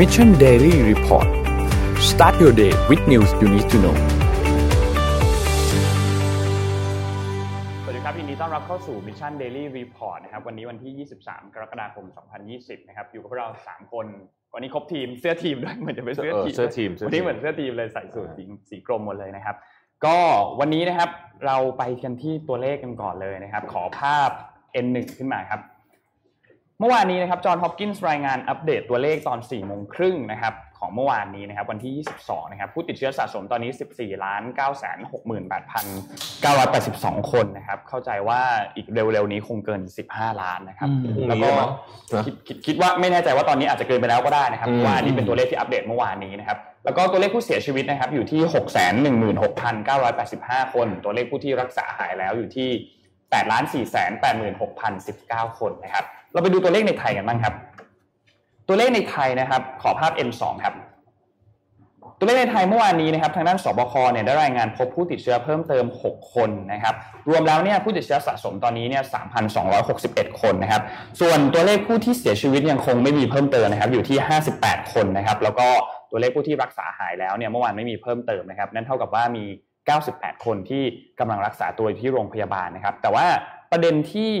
Mission Daily Report start your day with news you need to know สวัสดีครับยินดีต้อนรับเข้าสู่ Mission Daily Report นะครับ วันนี้วันที่ 23 กรกฎาคม 2020 นะครับ อยู่กับพวกเรา 3 คน วันนี้ครบทีม เสื้อทีมด้วย เหมือนจะเป็นเสื้อเออทีมเสื้อทีมเสื้อทีม วันนี้เหมือนเสื้อทีมเลยใส่สูทสีสีกรมหมดเลยนะครับ ก็วันนี้นะครับ เราไปกันที่ตัวเลขกันก่อนเลยนะครับ ขอภาพ N1 ขึ้นมาครับ เมื่อวานนี้นะครับจอห์นฮอปกินส์รายงานอัปเดตตัวเลขตอน4โมงครึ่งนะครับของเมื่อวานนี้นะครับวันที่ 22 นะครับผู้ติดเชื้อสะสมตอนนี้ 14ล้าน9 68 982 คนนะครับเข้าใจว่าอีกเร็วๆนี้คงเกิน 15 ล้านนะครับอืมแล้วก็พรุ่งนี้มั้งนะคิดคิดคิดว่าไม่แน่ใจว่าตอนนี้อาจจะเกินไปแล้วก็ได้นะครับอืมเพราะว่าอันนี้เป็นตัวเลขที่อัปเดตเมื่อวานนี้นะครับแล้วก็ตัวเลขผู้เสียชีวิตนะครับอยู่ที่ 616,985 คน ตัวเลขผู้ที่รักษาหายแล้วอยู่ที่8ล้าน4 8 6 0 19 คนนะครับ เราไปดูตัวเลขในไทยกันบ้างครับ ตัวเลขในไทยนะครับ ขอภาพ N2 ครับ ตัวเลขในไทยเมื่อวานนี้นะครับทางด้านสบคเนี่ยได้รายงานพบผู้ติดเชื้อเพิ่มเติม 6 คนนะครับ รวมแล้วเนี่ยผู้ติดเชื้อสะสมตอนนี้เนี่ย3,261 คนนะครับ ส่วนตัวเลขผู้ที่เสียชีวิตยังคงไม่มีเพิ่มเติมนะครับ อยู่ที่ 58 คนนะครับ แล้วก็ตัวเลขผู้ที่รักษาหายแล้วเนี่ยเมื่อวานไม่มีเพิ่มเติมนะครับ นั่นเท่ากับว่ามี 98 คนที่กำลังรักษาตัวอยู่ที่โรงพยาบาลนะครับ แต่ว่าประเด็นที่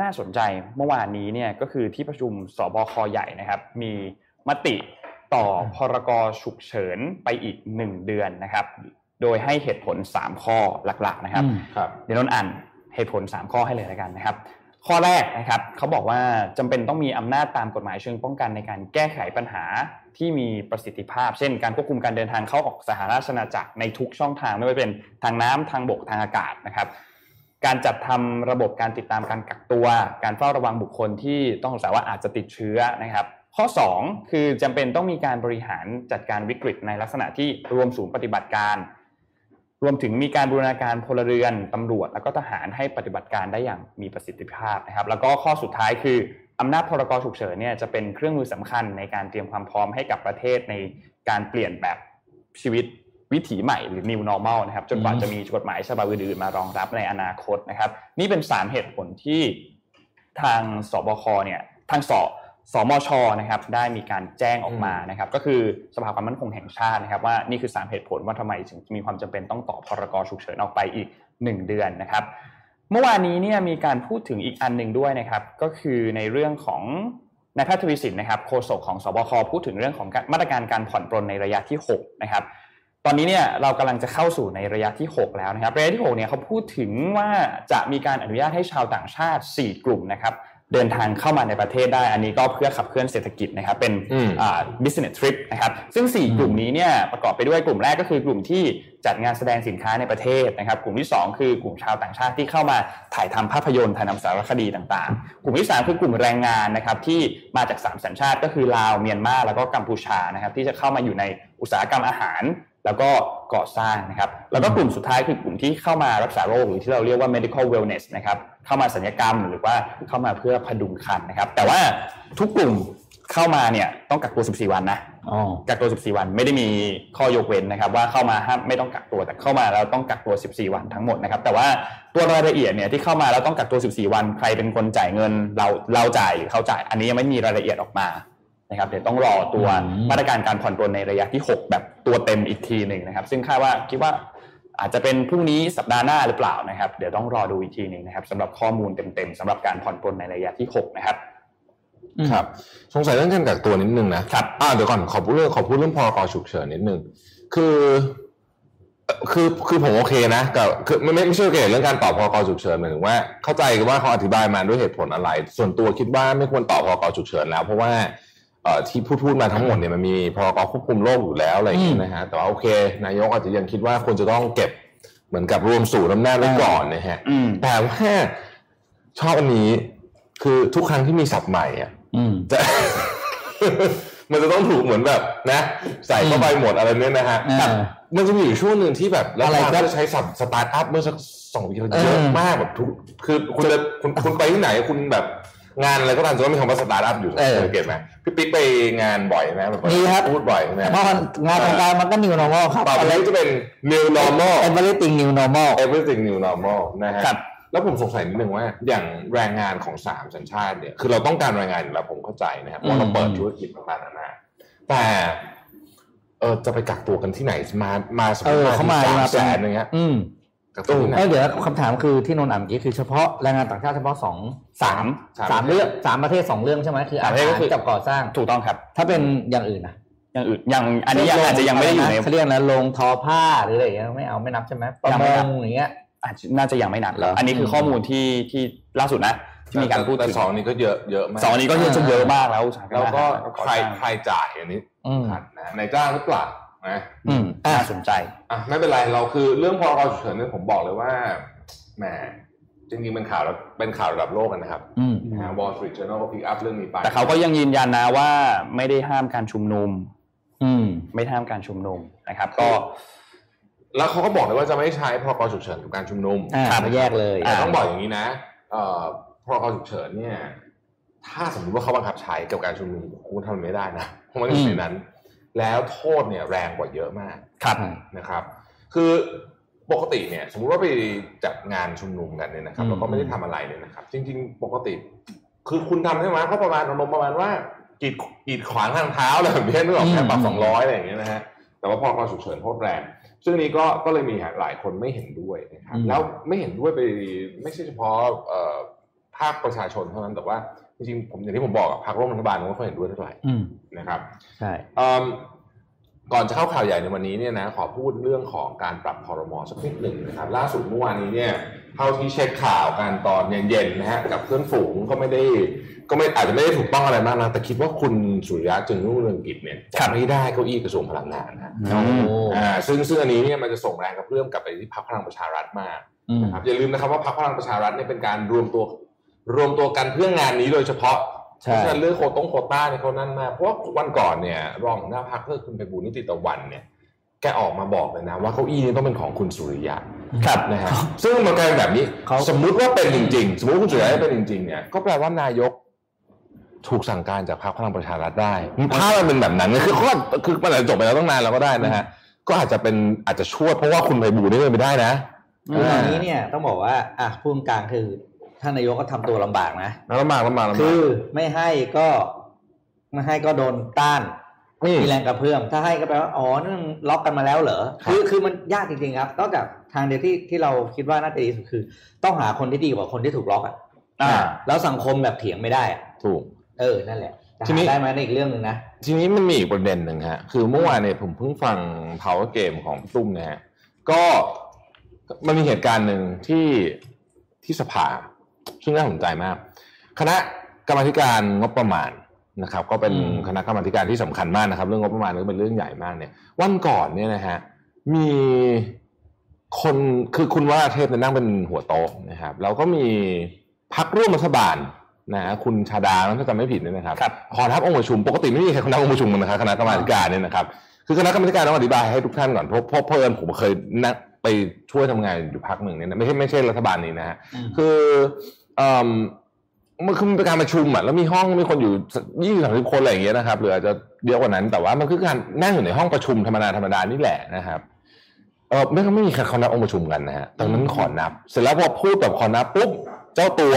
น่าสนใจเมื่อวานนี้เนี่ยก็คือที่ประชุมสบคใหญ่นะครับ มีมติต่อพรกฉุกเฉินไปอีก1เดือนนะครับ โดยให้เหตุผล3ข้อหลักๆนะครับครับเดี๋ยวนนท์อ่านเหตุผล3ข้อให้เลยแล้วกันนะครับ ข้อแรกนะครับเขาบอกว่าจำเป็นต้องมีอำนาจตามกฎหมายเชิงป้องกันในการแก้ไขปัญหาที่มีประสิทธิภาพ เช่น การควบคุมการเดินทางเข้าออกสหราชอาณาจักรในทุกช่องทางไม่ว่าเป็นทางน้ำทางบกทางอากาศนะครับ การจัดทำระบบการติดตามการกักตัว การเฝ้าระวังบุคคลที่ต้องสงสัยว่าอาจจะติดเชื้อนะครับ ข้อ 2 คือจำเป็นต้องมีการบริหารจัดการวิกฤตในลักษณะที่รวมศูนย์ปฏิบัติการ รวมถึงมีการบูรณาการพลเรือนตำรวจ แล้วก็ทหารให้ปฏิบัติการได้อย่างมีประสิทธิภาพนะครับ แล้วก็ข้อสุดท้ายคืออำนาจพรกฉุกเฉินเนี่ยจะเป็นเครื่องมือสำคัญในการเตรียมความพร้อมให้กับประเทศในการเปลี่ยนแบบชีวิต วิถีใหม่หรือ new normal นะครับจนกว่าอืมจะมีกฎหมายฉบับอื่นๆมารองรับในอนาคตนะครับ นี่เป็น 3 เหตุผลที่ทางสบคเนี่ยทางสสมชนะครับได้มีการแจ้งออกมานะครับ ก็คือสภาความมั่นคงแห่งชาตินะครับ ว่านี่คือ 3 เหตุผลว่าทำไมถึงมีความจำเป็นต้องต่อพรกฉุกเฉินออกไปอีก 1 เดือนนะครับ เมื่อวานนี้เนี่ยมีการพูดถึงอีกอันหนึ่งด้วยนะครับ ก็คือในเรื่องของนายแพทย์ทวีสินนะครับโฆษกของสบคพูดถึงเรื่องของการมาตรการการผ่อนปรนในระยะที่6นะครับ ตอนนี้เนี่ยเรากำลังจะเข้าสู่ในระยะที่ 6 แล้วนะครับ ระยะที่6เนี่ยเขาพูดถึงว่าจะมีการอนุญาตให้ชาวต่างชาติ 4 กลุ่มนะครับเดินทางเข้ามาในประเทศได้ อันนี้ก็เพื่อขับเคลื่อนเศรษฐกิจนะครับ เป็นอืมอ่า business trip นะครับ ซึ่ง 4 กลุ่มนี้เนี่ยประกอบไปด้วยกลุ่มแรกก็คือกลุ่มที่จัดงานแสดงสินค้าในประเทศนะครับ กลุ่มที่ 2 คือกลุ่มชาวต่างชาติที่เข้ามาถ่ายทำภาพยนตร์ถ่ายทำสารคดีต่างๆ กลุ่มที่ 3 คือกลุ่มแรงงานนะครับที่มาจาก 3 สัญชาติก็คือลาวเมียนมาแล้วก็กัมพูชานะครับที่จะเข้ามาอยู่ในอุตสาหกรรมอาหาร แล้วก็ก่อสร้างนะครับ แล้วก็กลุ่มสุดท้ายคือกลุ่มที่เข้ามารักษาโรคหรือที่เราเรียกว่า medical wellness นะครับเข้ามาสัญญกรรมหรือว่าเข้ามาเพื่อพดุงครรภ์นะครับ แต่ว่าทุกกลุ่มเข้ามาเนี่ยต้องกักตัว 14 วันนะอ๋อกักตัว 14 วันไม่ได้มีข้อยกเว้นนะครับ ว่าเข้ามาห้ามไม่ต้องกักตัวแต่เข้ามาแล้วต้องกักตัว 14 วันทั้งหมดนะครับ แต่ว่าตัวรายละเอียดเนี่ยที่เข้ามาแล้วต้องกักตัว 14 วัน ใครเป็นคนจ่ายเงินเราเราจ่ายหรือเขาจ่าย อันนี้ยังไม่มีรายละเอียดออกมา นะครับเดี๋ยวต้องรอตัวอืมมาตรการการผ่อนปรนในระยะที่ 6 แบบตัวเต็มอีกทีหนึ่งนะครับ ซึ่งคาดว่าคิดว่าอาจจะเป็นพรุ่งนี้สัปดาห์หน้าหรือเปล่านะครับ เดี๋ยวต้องรอดูอีกทีหนึ่งนะครับสำหรับข้อมูลเต็มๆสำหรับการผ่อนปรนในระยะที่ 6 นะครับครับสงสัยเรื่องการกักตัวนิดนึงนะครับอ่าเดี๋ยวก่อนขอพูดเรื่องขอพูดเรื่องพรกฉุกเฉินนิดนึงคือเอ่อคือคือผมโอเคนะกับคือไม่ไม่ไม่ใช่โอเคเรื่องการต่อพรกฉุกเฉินหมายถึงว่า เข้าใจว่าเขาอธิบายมาด้วยเหตุผลอะไร ส่วนตัวคิดว่าไม่ควรต่อพรกฉุกเฉินแล้ว เพราะว่าเอ่อ ที่พูดพูดมาทั้งหมดเนี่ยมันมีพรกควบคุมโรคอยู่แล้วอะไรอย่างเงี้ยนะฮะแต่ว่าโอเคนายกอาจจะยังคิดว่าควรจะต้องเก็บเหมือนกับรวมสูตรอำนาจไว้ก่อนนะฮะอืมแต่ว่าชอบอันนี้คือทุกครั้งที่มีศัพท์ใหม่อะอืมจะมันจะต้องถูกเหมือนแบบนะ ใส่เข้าไปหมดอะไรเนี้ยนะฮะเออแบบมันจะมีอยู่ช่วงหนึ่งที่แบบแล้วอะไรการก็จะใช้ศัพท์สตาร์ทอัพเมื่อสักสองปีที่แล้วเออเยอะมากแบบทุกคือคุณจะคุณคุณไปที่ไหนคุณแบบ งานอะไรก็ตามจะต้องมีคำว่าสตาร์ทอัพอยู่เออสังเกตไหมพี่ปิ๊กไปงานบ่อยไหมแบบมีครับพูดบ่อยใช่ไหมเพราะมันงานทางการมันก็ new normal ครับต่อไปนี้จะเป็น new normal everything new normal everything new normal นะฮะครับแล้วผมสงสัยนิดนึงว่า อย่างแรงงานของสามสัญชาติเนี่ยคือเราต้องการแรงงานอยู่แล้วผมเข้าใจนะครับเพราะเราเปิดธุรกิจต่างๆนานาแต่เออจะไปกักตัวกันที่ไหนมามาสมมเอติอเขามาสามมาแสเป็นนอย่างเงี้ยอืมกัก ตัวที่ไหนเอ้ยเดี๋ยวคำถามคือที่นนท์อ่านเมื่อกี้คือเฉพาะแรงงานต่างชาติเฉพาะสองสามสามเรื่องสามประเทศสองเรื่องใช่ไหมคืออาสามประเทศก็หารคือกับก่อสร้างถูกต้องครับ ถ้าเป็นอย่างอื่นนะอย่างอื่นอย่างอันนี้ยังอาจจะยังไม่ได้อยู่ในเขาเรียกนะลงทอผ้าหรืออะไรอย่างเงี้ยไม่เอาไม่นับใช่ไหมประยังมไม่นับงอย่างเงี้ยอาจจะน่าจะยังไม่นับเหรออัอันนี้คือข้อมูลที่ที่ล่าสุดนะที่มีการพูดแต่ถึงสองนี้ก็เยอะเยอะมากสองอันนี้ก็จะเยอะมากแล้วอุตสาหรรมแล้วก็อาหารใครใครจ่ายอันนี้อืมขัดนะนายจ้างหรือเปล่า นะอืมอะน่าสนใจอะไม่เป็นไรเราคือเรื่องพรกฉุกเฉินเนี่ยผมบอกเลยว่าแหมจริงๆเป็นข่าวแล้วเป็นข่าวระดับโลกกันนะครับอืมนะฮะ Wall Street Journal ก็พิกอัพเรื่องนี้ไปแต่เขาก็ยังยืนยันนะว่าไม่ได้ห้ามการชุมนุม อืม ไม่ห้ามการชุมนุมนะครับ ก็ แล้วเขาก็บอกเลยว่าจะไม่ใช้พรกฉุกเฉินกับการชุมนุมอ่าครับมาแยกเลยแต่ต้องบอกอย่างนี้นะเอ่อพรกฉุกเฉินเนี่ย ถ้าสมมติว่าเขาบังคับใช้กับการชุมนุมคุณทำไม่ได้นะเพราะมันอยู่ในนั้น แล้วโทษเนี่ยแรงกว่าเยอะมากครับนะครับ คือปกติเนี่ยสมมุติว่าไปจัดงานชุมนุมกันเนี่ยนะครับอืมแล้วก็ไม่ได้ทำอะไรเนี่ยนะครับ จริง ๆ ปกติ คือคุณทำใช่ไหมก็ประมาณอารมณ์ประมาณว่ากีดกีดขวางทางเท้าอะไรแบบนี้นึกออกไหมปรับสองร้อยอะไรอย่างเงี้ยนะฮะแต่ว่าพอการฉุกเฉินโทษแรงซึ่งนี้ก็ก็เลยมีหลายคนไม่เห็นด้วยนะครับอืมแล้วไม่เห็นด้วยไปไม่ใช่เฉพาะเอ่อภาคประชาชนเท่านั้นแต่ว่า จริงๆผมอย่างที่ผมบอกอะพรรคร่วมรัฐบาลก็ไม่ค่อยเห็นด้วยเท่าไหร่อืมนะครับใช่เอิ่มก่อนจะเข้าข่าวใหญ่ในวันนี้เนี่ยนะขอพูดเรื่องของการปรับคอรมอสักนิดหนึ่งนะครับ ล่าสุดเมื่อวานนี้เนี่ยเท่าที่เช็คข่าวกันตอนเย็นๆนะฮะกับเพื่อนฝูงก็ไม่ได้ ก็ไม่อาจจะไม่ได้ถูกต้องอะไรมากนะแต่คิดว่าคุณสุริยะจึงรุ่งเรืองกิจเนี่ยครับไม่ได้เก้าอี้กระทรวงพลังงานนะโอ้อ่าซึ่งซึ่งอันนี้เนี่ยมันจะส่งแรงกระเพื่อมกลับไปที่พรรคพลังประชารัฐมากอืมนะครับอย่าลืมนะครับว่าพรรคพลังประชารัฐเนี่ยเป็นการรวมตัว รวมตัวกันเพื่องานนี้โดยเฉพาะเพใช่ราะฉะนั้นเรื่องโควต้งโควต้าเนี่ยเขานั่นมากเพราะว่าวันก่อนเนี่ย รองหัวหน้าพรรคเพื่อคุณไปบูลย์นิติตะวันเนี่ยแกออกมาบอกเลยนะว่าเก้าอี้นี้ต้องเป็นของคุณสุริยะครับนะฮะซึ่งมันกลายเป็นแบบนี้เขาสมมุติว่าเป็นจริงๆ สมมติว่าคุณสุริยะเป็นจริงๆเนี่ยก็แปลว่านายกถูกสั่งการจากพรรคพลังประชารัฐได้ถ้ามันเป็นแบบนั้นเนี่ยคือข้อคือมันอาจจะจบไปแล้วตั้งนานแล้วก็ได้นะฮะก็อาจจะเป็นอาจจะช่วยเพราะว่าคุณไปบูลย์นี่เป็นไปได้นะคืออันนี้เนี่ยต้องบอกว่าอะพูดกลางคือ ท่านนายกก็ทำตัวลำบากนะแล้วมาแล้วมาแล้วมาคือไม่ให้ก็ไม่ให้ก็โดนต้านอืมมีแรงกระเพื่อมถ้าให้ก็แปลว่าอ๋อนั่นล็อกกันมาแล้วเหรอครับคือคือมันยากจริงๆครับนอกจากทางเดียวที่ที่เราคิดว่าน่าจะดีที่สุดคือ ต้องหาคนที่ดีกว่าคนที่ถูกล็อกอะอ่าแล้วสังคมแบบเถียงไม่ได้อะถูก เออนั่นแหละจะทีนี้หาได้ไหมในนอีกเรื่องหนึ่งนะทีนี้มันมีอีกประเด็นหนึ่งฮะคือเมื่อวานเนี่ยผมเพิ่งฟัง power game ของพี่ตุ้มนะฮะก็มันมีเหตุการณ์หนึ่งที่ที่สภา ซึ่งน่าสนใจมาก คณะกรรมาธิการงบประมาณนะครับ ก็เป็นอืมคณะกรรมาธิการที่สำคัญมากนะครับ เรื่องงบประมาณก็เป็นเรื่องใหญ่มากเนี่ย วันก่อนเนี่ยนะฮะมีคนคือคุณว่าเทพเนี่ยนั่งเป็นหัวโต๊ะนะครับแล้วก็มีพักร่วมรัฐบาลนะฮะคุณชาดาถ้าจำไม่ผิดเนี่ยนะครับครับขอรับองค์ประชุมปกติไม่มีใครขอรับองค์ประชุมกันนะครับคณะกรรมาธิการเนี่ยนะครับ คือคณะกรรมาธิการต้องอธิบายให้ทุกท่านก่อนเพราะเพราะเพราะเอิญผมเคยนั่ง ไปช่วยทำงานอยู่พักหนึ่งเนี่ยนะไม่ใช่ไม่ใช่รัฐบาลนี้นะฮะอืมคือเอ่อมันคือมันเป็นการประชุมอะแล้วมีห้องมีคนอยู่ยี่สิบสามสิบคนอะไรอย่างเงี้ยนะครับหรืออาจจะเยอะกว่านั้น แต่ว่ามันคือการนั่งอยู่ในห้องประชุมธรรมดาธรรมดานี่แหละนะครับเออไม่ไม่มีใครเขานับองค์ประชุมกันนะฮะตอนนั้นขอนับ เสร็จแล้วพอพูดแบบขอนับปุ๊บเจ้าตัว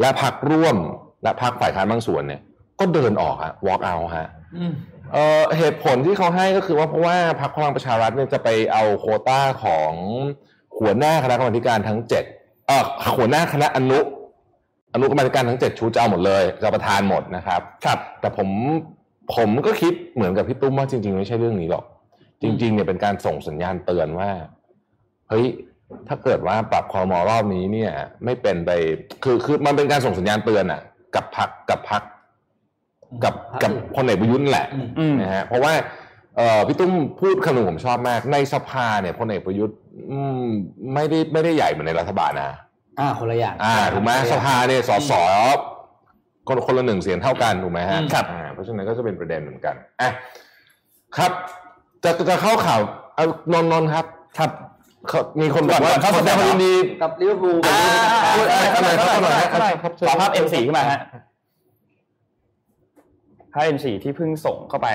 และพักร่วมและพักฝ่ายค้านบางส่วนเนี่ย ก็เดินออกฮะ walk out ฮะอืม เอ่อเหตุผลที่เขาให้ก็คือว่าเพราะว่าพรรคพลังประชารัฐเนี่ยจะไปเอาโควต้าของหัวหน้าคณะกรรมาธิการทั้งเจ็ดเออหัวหน้าคณะอนุ อนุกรรมาธิการทั้งเจ็ดชุดจะเอาหมดเลยจะเอาประธานหมดนะครับ ครับ แต่ผมผมก็คิดเหมือนกับพี่ตุ้มว่าจริง ๆ ไม่ใช่เรื่องนี้หรอก จริง ๆ เนี่ยเป็นการส่งสัญญาณเตือนว่าเฮ้ยถ้าเกิดว่าปรับคอรมอรอบนี้เนี่ย ไม่เป็นไปคือคือมันเป็นการส่งสัญญาณเตือนอะกับพักกับพัก กับพรรคกับอื่นพลเอกประยุทธ์นั่นแหละอืมอืมนะฮะเพราะว่าเอ่อพี่ตุ้มพูดคำหนึ่งผมชอบมาก ในสภาเนี่ยพลเอกประยุทธ์อืมไม่ได้ไม่ได้ใหญ่เหมือนในรัฐบาลนะอ่าคนละอย่างอ่าถูกไหมคนละอย่งสภาเนี่ยสสคนคนละหนึ่งเสียงเท่ากันถูกไหมฮะอืมครับอ่าเพราะฉะนั้นก็จะเป็นประเด็นเหมือนกันอะครับ จะจะเข้าข่าวเอานนท์นนท์ครับ ครับเขามีคนบอกว่าก่อนเข้าแสดงความยินดีกับลิเวอร์พูลอ่าพูดอะไรเข้าหน่อยเข้าหน่อยเข้าหน่อยครับขอภาพ M4 ขึ้นมาฮะ ภาพ M4 ที่เพิ่งส่งเข้าไป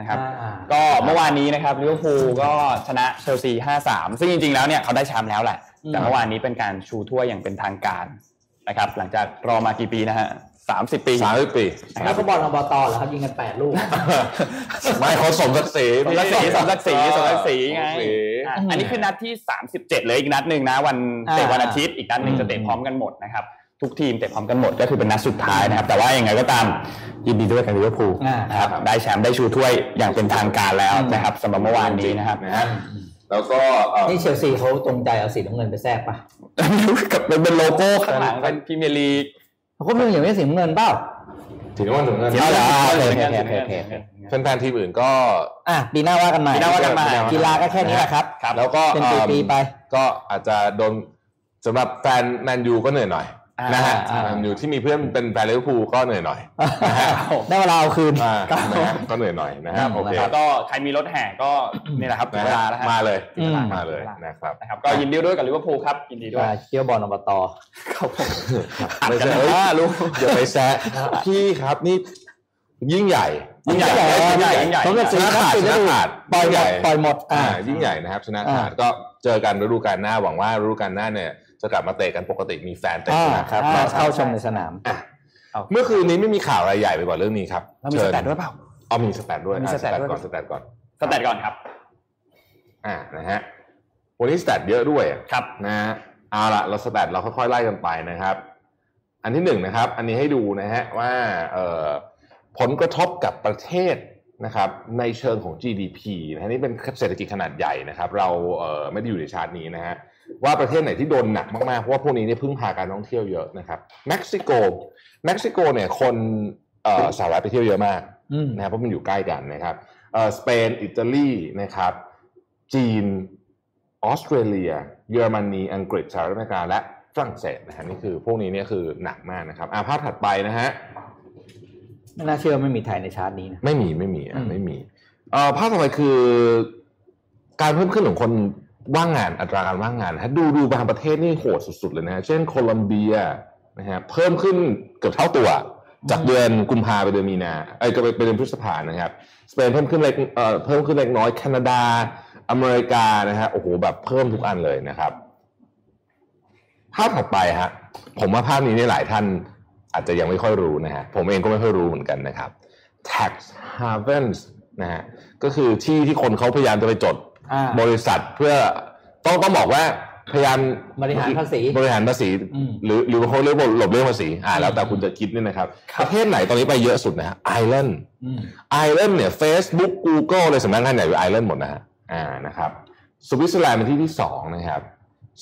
นะครับอ่าก็เมื่อวานนี้นะครับลิเวอร์พูลก็ชนะเชลซี5-3ซึ่งจริงๆแล้วเนี่ยเขาได้แชมป์แล้วแหละอืมแต่เมื่อวานนี้เป็นการชูถ้วยอย่างเป็นทางการนะครับ หลังจากรอมากี่ปีนะฮะสามสิบปีสามสิบปีแล้วก็บอลอบตเหรอครับยิงกันแปดลูก ไม่เขาสมศักดิ์ศรีสมศักดิ์ศรีสมศักดิ์ศรีสมศักดิ์ศรีไงสมศักดิ์ศรีอะอันนี้คือนัดที่37เลยอีกนัดหนึ่งนะ วันเตะอ่าวันอาทิตย์อีกนัดหนึ่งอืมจะเตะพร้อมกันหมดนะครับ ทุกทีมเตะพร้อมกันหมดก็คือเป็นนัดสุดท้ายนะครับ แต่ว่ายังไงก็ตามยินดีด้วยกับลิเวอร์พูลอ่านะครับได้แชมป์ได้ชูถ้วยอย่างเป็นทางการแล้วนะครับสำหรับเมื่อวานนี้นะครับนะฮะแล้วก็เอ่อนี่เชลซีเขาจงใจเอาสีน้ำเงินไปแทรกปะกับเป็นโลโก้ข้างหลังเป็นพรีเมียร์ลีกเขาก็ไม่อย่างนี้สีน้ำเงินเปล่าถือว่าถึงเงินเดี๋ยวเหรอเดี๋ยวโอเคเดี๋ยวโอเคโอเคเดี๋ยวแฟนๆทีมอื่นก็อะปีหน้าว่ากันใหม่ปีหน้าว่ากันใหม่กีฬาก็แค่นี้แหละครับครับแล้วก็เป็นปีๆไป ก็อาจจะโดนสำหรับแฟนแมนยูก็เหนื่อยหน่อยอ่า นนะฮะอ่าแมนยูที่มีเพื่อนเป็นแฟนลิเวอร์พูลก็เหนื่อยหน่อยนะฮะได้เวลาเอาคืนอ่านะฮะก็เหนื่อยหน่อยนะฮะอืมโอเคแล้วก็ใครมีรถแห่ก็นี่แหละครับถึงนะเวฮะลาแล้วฮะมาเลยอืมมาเลยนะครับนะครับ ก็ยินดีด้วยกับลิเวอร์พูลครับยินดีด้วยอ่าเที่ยวบอลอบตครับผมไม่อัดกันใช่นะเอ้ยลูกอย่าไปแซะพี่ครับนี่ยิ่งใหญ่ยิ่งใหญ่ยิ่งใหญ่ยิ่งใหญ่ผมจะชนะขาดชนะขาดปล่อยหมใหญ่ดปล่อยหมดอ่าอ่ายิ่งใหญ่นะครับชนะอ่าขาดก็เจอกันฤดูกาลหน้าหวังว่าฤดูกาลหน้าเนี่ย จะกลับมาเตะกันปกติมีแฟนเตะอ่าสนามครับอ่าเข้าชมในสนามเมื่อคืนนี้ไม่มีข่าวอะไรใหญ่ไปกว่าเรื่องนี้ครับเรามี stat ด้วยเปล่าเอามี stat ด้วยมีอะ stat ด้วยก่อน stat ก่อน stat ก่อนครับ อ่านะฮะวันนี้ stat เยอะด้วยครับนะฮะเอาละเรา stat เราค่อยๆไล่กันไปนะครับ อันที่หนึ่งนะครับ อันนี้ให้ดูนะฮะว่าเอ่อผลกระทบกับประเทศนะครับในเชิงของ GDP นะฮะนี่เป็นเศรษฐกิจขนาดใหญ่นะครับ เราเอ่อไม่ได้อยู่ในชาร์ตนี้นะฮะ ว่าประเทศไหนที่โดนหนักมากๆ เพราะว่าพวกนี้เนี่ยพึ่งพาการท่องเที่ยวเยอะนะครับเม็กซิโกเม็กซิโกเนี่ยคนเอ่อสหรัฐไปเที่ยวเยอะมากอืมนะครับเพราะมันอยู่ใกล้กันนะครับเอ่อสเปนอิตาลีนะครับจีนออสเตรเลีย เยอรมนีอังกฤษสหรัฐอเมริกาและฝรั่งเศสนะฮะนี่คือพวกนี้เนี่ยคือหนักมากนะครับอ่าภาพถัดไปนะฮะไม่น่าเชื่อไม่มีไทยในชาร์ตนี้นะไม่มีไม่มีอะอืมไม่มีเอ่อภาพต่อไปคือ การเพิ่มขึ้นของคน ว่างงานอัตราการว่างงานถ้าดูดูบางประเทศนี่โหดสุดๆเลยนะฮะเช่นโคลอมเบียนะฮะเพิ่มขึ้นเกือบเท่าตัว จากเดือนกุมภาไปเดือนมีนาเอ้ยก็ไปเดือนพฤษภานะครับสเปนเพิ่มขึ้นเล็กเอ่อเพิ่มขึ้นเล็กน้อยแคนาดา อเมริกานะฮะโอ้โหแบบเพิ่มทุกอันเลยนะครับภาพถัดไปฮะผมว่าภาพนี้เนี่ยหลายท่านอาจจะยังไม่ค่อยรู้นะฮะผมเองก็ไม่ค่อยรู้เหมือนกันนะครับ tax havens นะฮะก็คือที่ที่คนเขาพยายามจะไปจดอ่า บริษัทเพื่อต้องต้องบอกว่าพยายามบริหารภาษีบริหารภาษีอืมหรือหรือเขาเรียกว่าหลบเลี่ยงภาษีอ่าแล้วแต่คุณจะคิดเนี่ยนะครับ ประเทศไหนตอนนี้ไปเยอะสุดนะฮะไอร์แลนด์อืมไอร์แลนด์เนี่ย Facebook Google เลยสำนักงานใหญ่อยู่ไอร์แลนด์หมดนะฮะอ่านะครับสวิตเซอร์แลนด์เป็นที่ที่สองนะครับ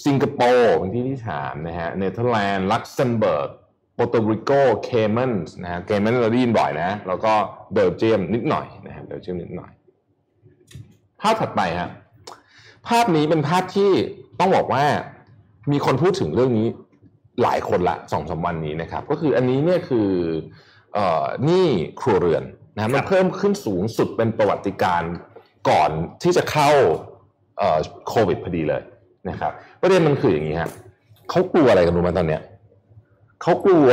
สิงคโปร์เป็นที่ที่สามนะฮะเนเธอร์แลนด์ลักเซมเบิร์กเปอร์โตริโกเคย์แมนนะฮะเคย์แมนเราได้ยินบ่อยนะ แล้วก็เบลเยียมนิดหน่อยนะฮะเบลเยียมนิดหน่อย ภาพถัดไปฮะภาพนี้เป็นภาพที่ต้องบอกว่ามีคนพูดถึงเรื่องนี้หลายคนละสองสามวันนี้นะครับ ก็คืออันนี้เนี่ยคือเอ่อหนี้ครัวเรือนนะฮะมันเพิ่มขึ้นสูงสุดเป็นประวัติการณ์ก่อนที่จะเข้าเอ่อโควิดพอดีเลยนะครับประเด็นมันคืออย่างนี้ฮะเขากลัวอะไรกันรู้ไหมตอนเนี้ยเขากลัว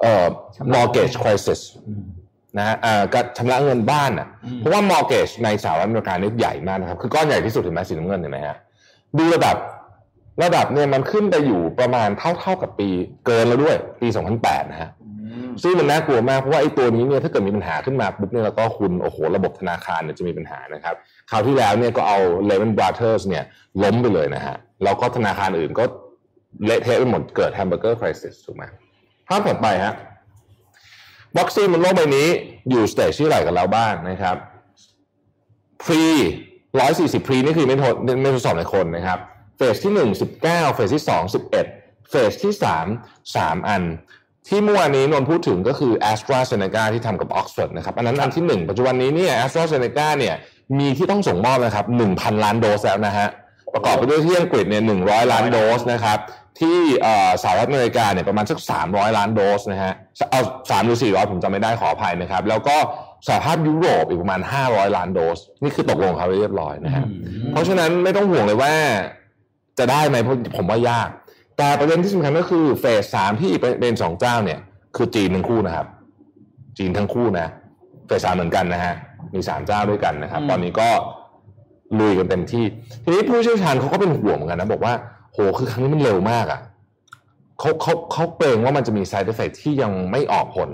เอ่อ mortgage crisis อืม นะฮะอ่าการชำระเงินบ้านอะอืมเพราะว่า mortgage ในสหรัฐอเมริกาเนี่ยใหญ่มากนะครับ คือก้อนใหญ่ที่สุดเห็นไหมสีน้ำเงินเห็นไหมฮะดูระดับระดับเนี่ยมันขึ้นไปอยู่ประมาณเท่าเท่ากับปีเกินแล้วด้วย ปี 2008 นะฮะซึ่งมันน่ากลัวมากเพราะว่าไอ้ตัวนี้เนี่ยถ้าเกิดมีปัญหาขึ้นมาปุ๊บเนี่ยแล้วก็คุณโอ้โหระบบธนาคารเนี่ยจะมีปัญหานะครับคราวที่แล้วเนี่ยก็เอา Lehman Brothers เนี่ยล้มไปเลยนะฮะแล้วก็ธนาคารอื่นก็เละเทะไปหมดเกิด hamburger crisis ถูกไหมภาพถัดไปฮะ วัคซีนบนโลกใบนี้อยู่ stage ที่ไหนกันแล้วบ้างนะครับ pre ร้อยสี่สิบ pre นี่คือไม่ทดไม่ทดสอบในคนนะครับเฟสที่หนึ่งสิบเก้าเฟสที่สองสิบเอ็ดเฟสที่สามสามอัน ที่เมื่อวานนี้นนท์พูดถึงก็คือ a s t r a z เซ e c a ที่ทำกับ Oxford นะครับ อันนั้นอันที่หนึ่งปัจจุบันนี้เนี่ย a s t r a z เซ e c a เนี่ยมีที่ต้องส่งมอบนะครับหนึ่งพันล้านโดสแล้วนะฮะประกอบไปด้วยที่อังกฤษเนี่ยหนึ่งร้อยล้านโดสนะครับ ที่เอ่อสหรัฐอเมริกาเนี่ยประมาณสักสามร้อยล้านโดสนะฮะเอาสามหรือสี่ร้อยผมจำไม่ได้ขออภัยนะครับ แล้วก็สหภาพยุโรปอีกประมาณห้าร้อยล้านโดส นี่คือตกลงเขาไว้เรียบร้อยนะฮะเพราะฉะนั้นไม่ต้องห่วงเลยว่าจะได้ไหมเพราะผมว่ายาก แต่ประเด็นที่สำคัญก็คือเฟสสามที่เป็นเป็นสองเจ้าเนี่ย คือจีนทั้งคู่นะครับ จีนทั้งคู่นะเฟสสามเหมือนกันนะฮะมีสามเจ้าด้วยกันนะครับอืมตอนนี้ก็ลุยกันเต็มที่ ทีนี้ผู้เชี่ยวชาญเขาก็เป็นห่วงเหมือนกันนะ บอกว่า โหคือครั้งนี้มันเร็วมากอะ่ะเขาเขาเขาเกรงว่ามันจะมี side effect ที่ยังไม่ออกผล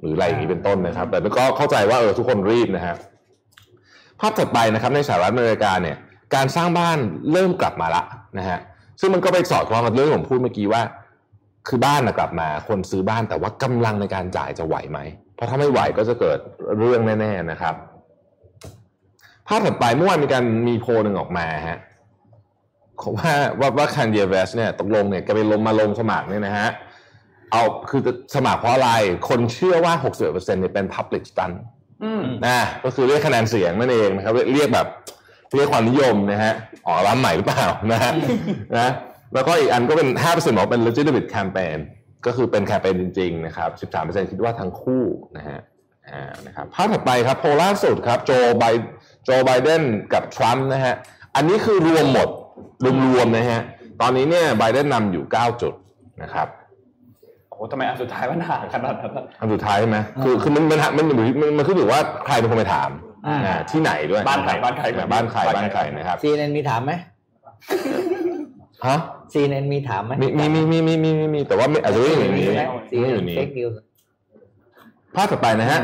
หรืออะไรอย่างนี้เป็นต้นนะครับ แต่ก็เข้าใจว่าเออทุกคนรีบนะฮะภาพถัดไปนะครับในสหรัฐอเมริกาเนี่ย การสร้างบ้านเริ่มกลับมาละนะฮะซึ่งมันก็ไปสอดคล้องกับเรื่องที่ผมพูดเมื่อกี้ว่า คือบ้านนะกลับมา คนซื้อบ้านแต่ว่ากำลังในการจ่ายจะไหวไหมเพราะถ้าไม่ไหวก็จะเกิดเรื่องแน่ ๆนะครับ ภาพถัดไปเมื่อวานมีการมีโพลหนึ่งออกมาฮะ ว่าว่าว่าคันเดียเวสเนี่ยตกลงเนี่ยแกไปลงมาลงสมัครเนี่ยนะฮะเอาคือสมัครเพราะอะไร คนเชื่อว่า 61%เนี่ยเป็น public stunt อืมนะก็คือเรียกคะแนนเสียงนั่นเองนะครับเรียกแบบเรียกความนิยมนะฮะอ๋อร้านใหม่หรือเปล่านะฮะนะแล้วก็อีกอันก็เป็น 5%บอกเป็น legitimate campaign ก็คือเป็นแคมเปญจริงๆนะครับ 13%คิดว่าทั้งคู่นะฮะอ่านะครับภาพถัดไปครับโพลล่าสุดครับโจไบโจไบเดนกับทรัมป์นะฮะอันนี้คือรวมหมด รวมๆนะฮะตอนนี้เนี่ยไบเดนนำอยู่เก้าจุดนะครับโอ้ทำไมอันสุดท้ายมันห่างขนาดนั้นอันสุดท้ายใช่ไหมคือคือมันมันมันมันมันขึ้นอยู่ว่าใครเป็นคนไปถามที่ไหนด้วยบ้านใครบ้านใครบ้านใครบ้านใครนะครับซีเอ็นมีถามไหมฮะซีเอ็นมีถามไหมมีมีมีมีมีมีแต่ว่าอาจจะไม่อยู่ในนี้ไม่อยู่ในนเช็คนิวภาพต่อไปนะฮะ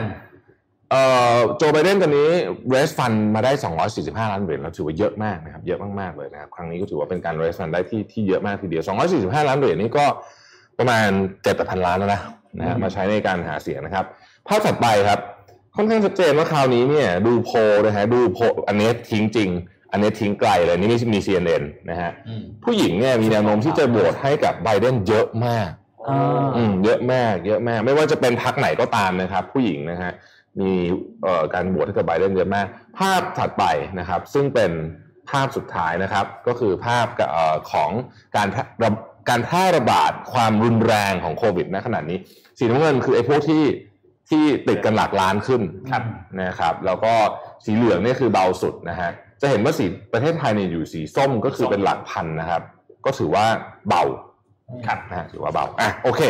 โจไบเดนตอนนี้เรสฟันมาได้ 245 ล้านเหรียญแล้วถือว่าเยอะมากนะครับ เยอะมากๆเลยนะครับ ครั้งนี้ก็ถือว่าเป็นการเรสฟันได้ที่ที่เยอะมากทีเดียว 245 ล้านเหรียญนี่ก็ประมาณ7พันล้านแล้วนะนะฮะมาใช้ในการหาเสียงนะครับ ภาพถัดไปครับ ค่อนข้างชัดเจนว่าคราวนี้เนี่ยดูโพลนะฮะดูโพลอันนี้ทิ้งจริง อันนี้ทิ้งไกลเลยนี่ไม่มี CNN นะฮะอืมผู้หญิงเนี่ยมีแนวโน้มที่จะโหวตให้กับไบเดนเยอะมากอ่าอืมเยอะมาก เยอะมาก ไม่ว่าจะเป็นพรรคไหนก็ตามนะครับ ผู้หญิงนะฮะ มีเอ่อการโหวตให้กับไบเดนเยอะมาก ภาพถัดไปนะครับ ซึ่งเป็นภาพสุดท้ายนะครับ ก็คือภาพเอ่อของการแพร่ระการแพร่ระบาดความรุนแรงของโควิดณขณะนี้ สีน้ำเงินคือไอ้พวกที่ที่ติดกันหลักล้านขึ้นครับนะครับ แล้วก็สีเหลืองเนี่ยคือเบาสุดนะฮะจะเห็นว่าสีประเทศไทยเนี่ยอยู่สีส้มก็คือเป็นหลักพันนะครับ ก็ถือว่าเบาครับนะฮะถือว่าเบาอะโอเค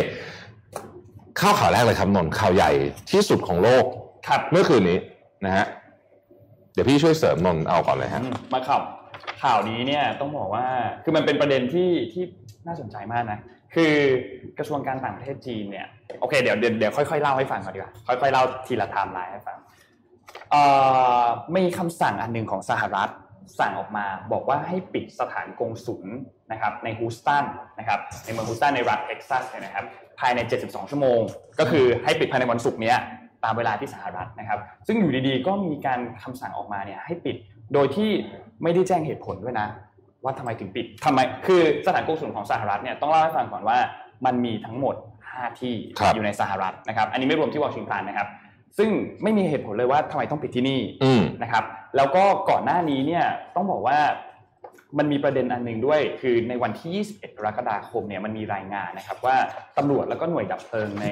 เข้าข่าวแรกเลยครับนนท์ข่าวใหญ่ที่สุดของโลก ครับเมื่อคืนนี้นะฮะเดี๋ยวพี่ช่วยเสริมนนท์เอาก่อนเลยฮะอืมมาข่าวข่าวนี้เนี่ยต้องบอกว่าคือมันเป็นประเด็นที่ที่น่าสนใจมากนะ คือกระทรวงการต่างประเทศจีนเนี่ยโอเคเดี๋ยวเดี๋ยวเดี๋ยวค่อยๆเล่าให้ฟังก่อนดีกว่าค่อยๆเล่าทีละไทม์ไลน์ให้ฟังเอ่อมีคำสั่งอันหนึ่งของสหรัฐสั่งออกมาบอกว่าให้ปิดสถานกงสุลนะครับในฮูสตันนะครับในเมืองฮูสตันในรัฐเท็กซัสเนี่ยนะครับภายใน 72 ชั่วโมง ก็คือให้ปิดภายในวันศุกร์เนี้ย ตามเวลาที่สหรัฐนะครับ ซึ่งอยู่ดีๆ ก็มีการคำสั่งออกมาเนี่ยให้ปิดโดยที่ไม่ได้แจ้งเหตุผลด้วยนะ ว่าทำไมถึงปิดทำไมคือสถานกงสุลของสหรัฐเนี่ยต้องเล่าให้ฟังก่อนว่ามันมีทั้งหมด 5 ที่ครับอยู่ในสหรัฐนะครับ อันนี้ไม่รวมที่วอชิงตันนะครับซึ่งไม่มีเหตุผลเลยว่าทำไมต้องปิดที่นี่อืมนะครับ แล้วก็ก่อนหน้านี้เนี่ยต้องบอกว่า มันมีประเด็นอันหนึ่งด้วย คือในวันที่ 21 กรกฎาคมเนี่ยมันมีรายงานนะครับว่าตำรวจแล้วก็หน่วยดับเพลิงใน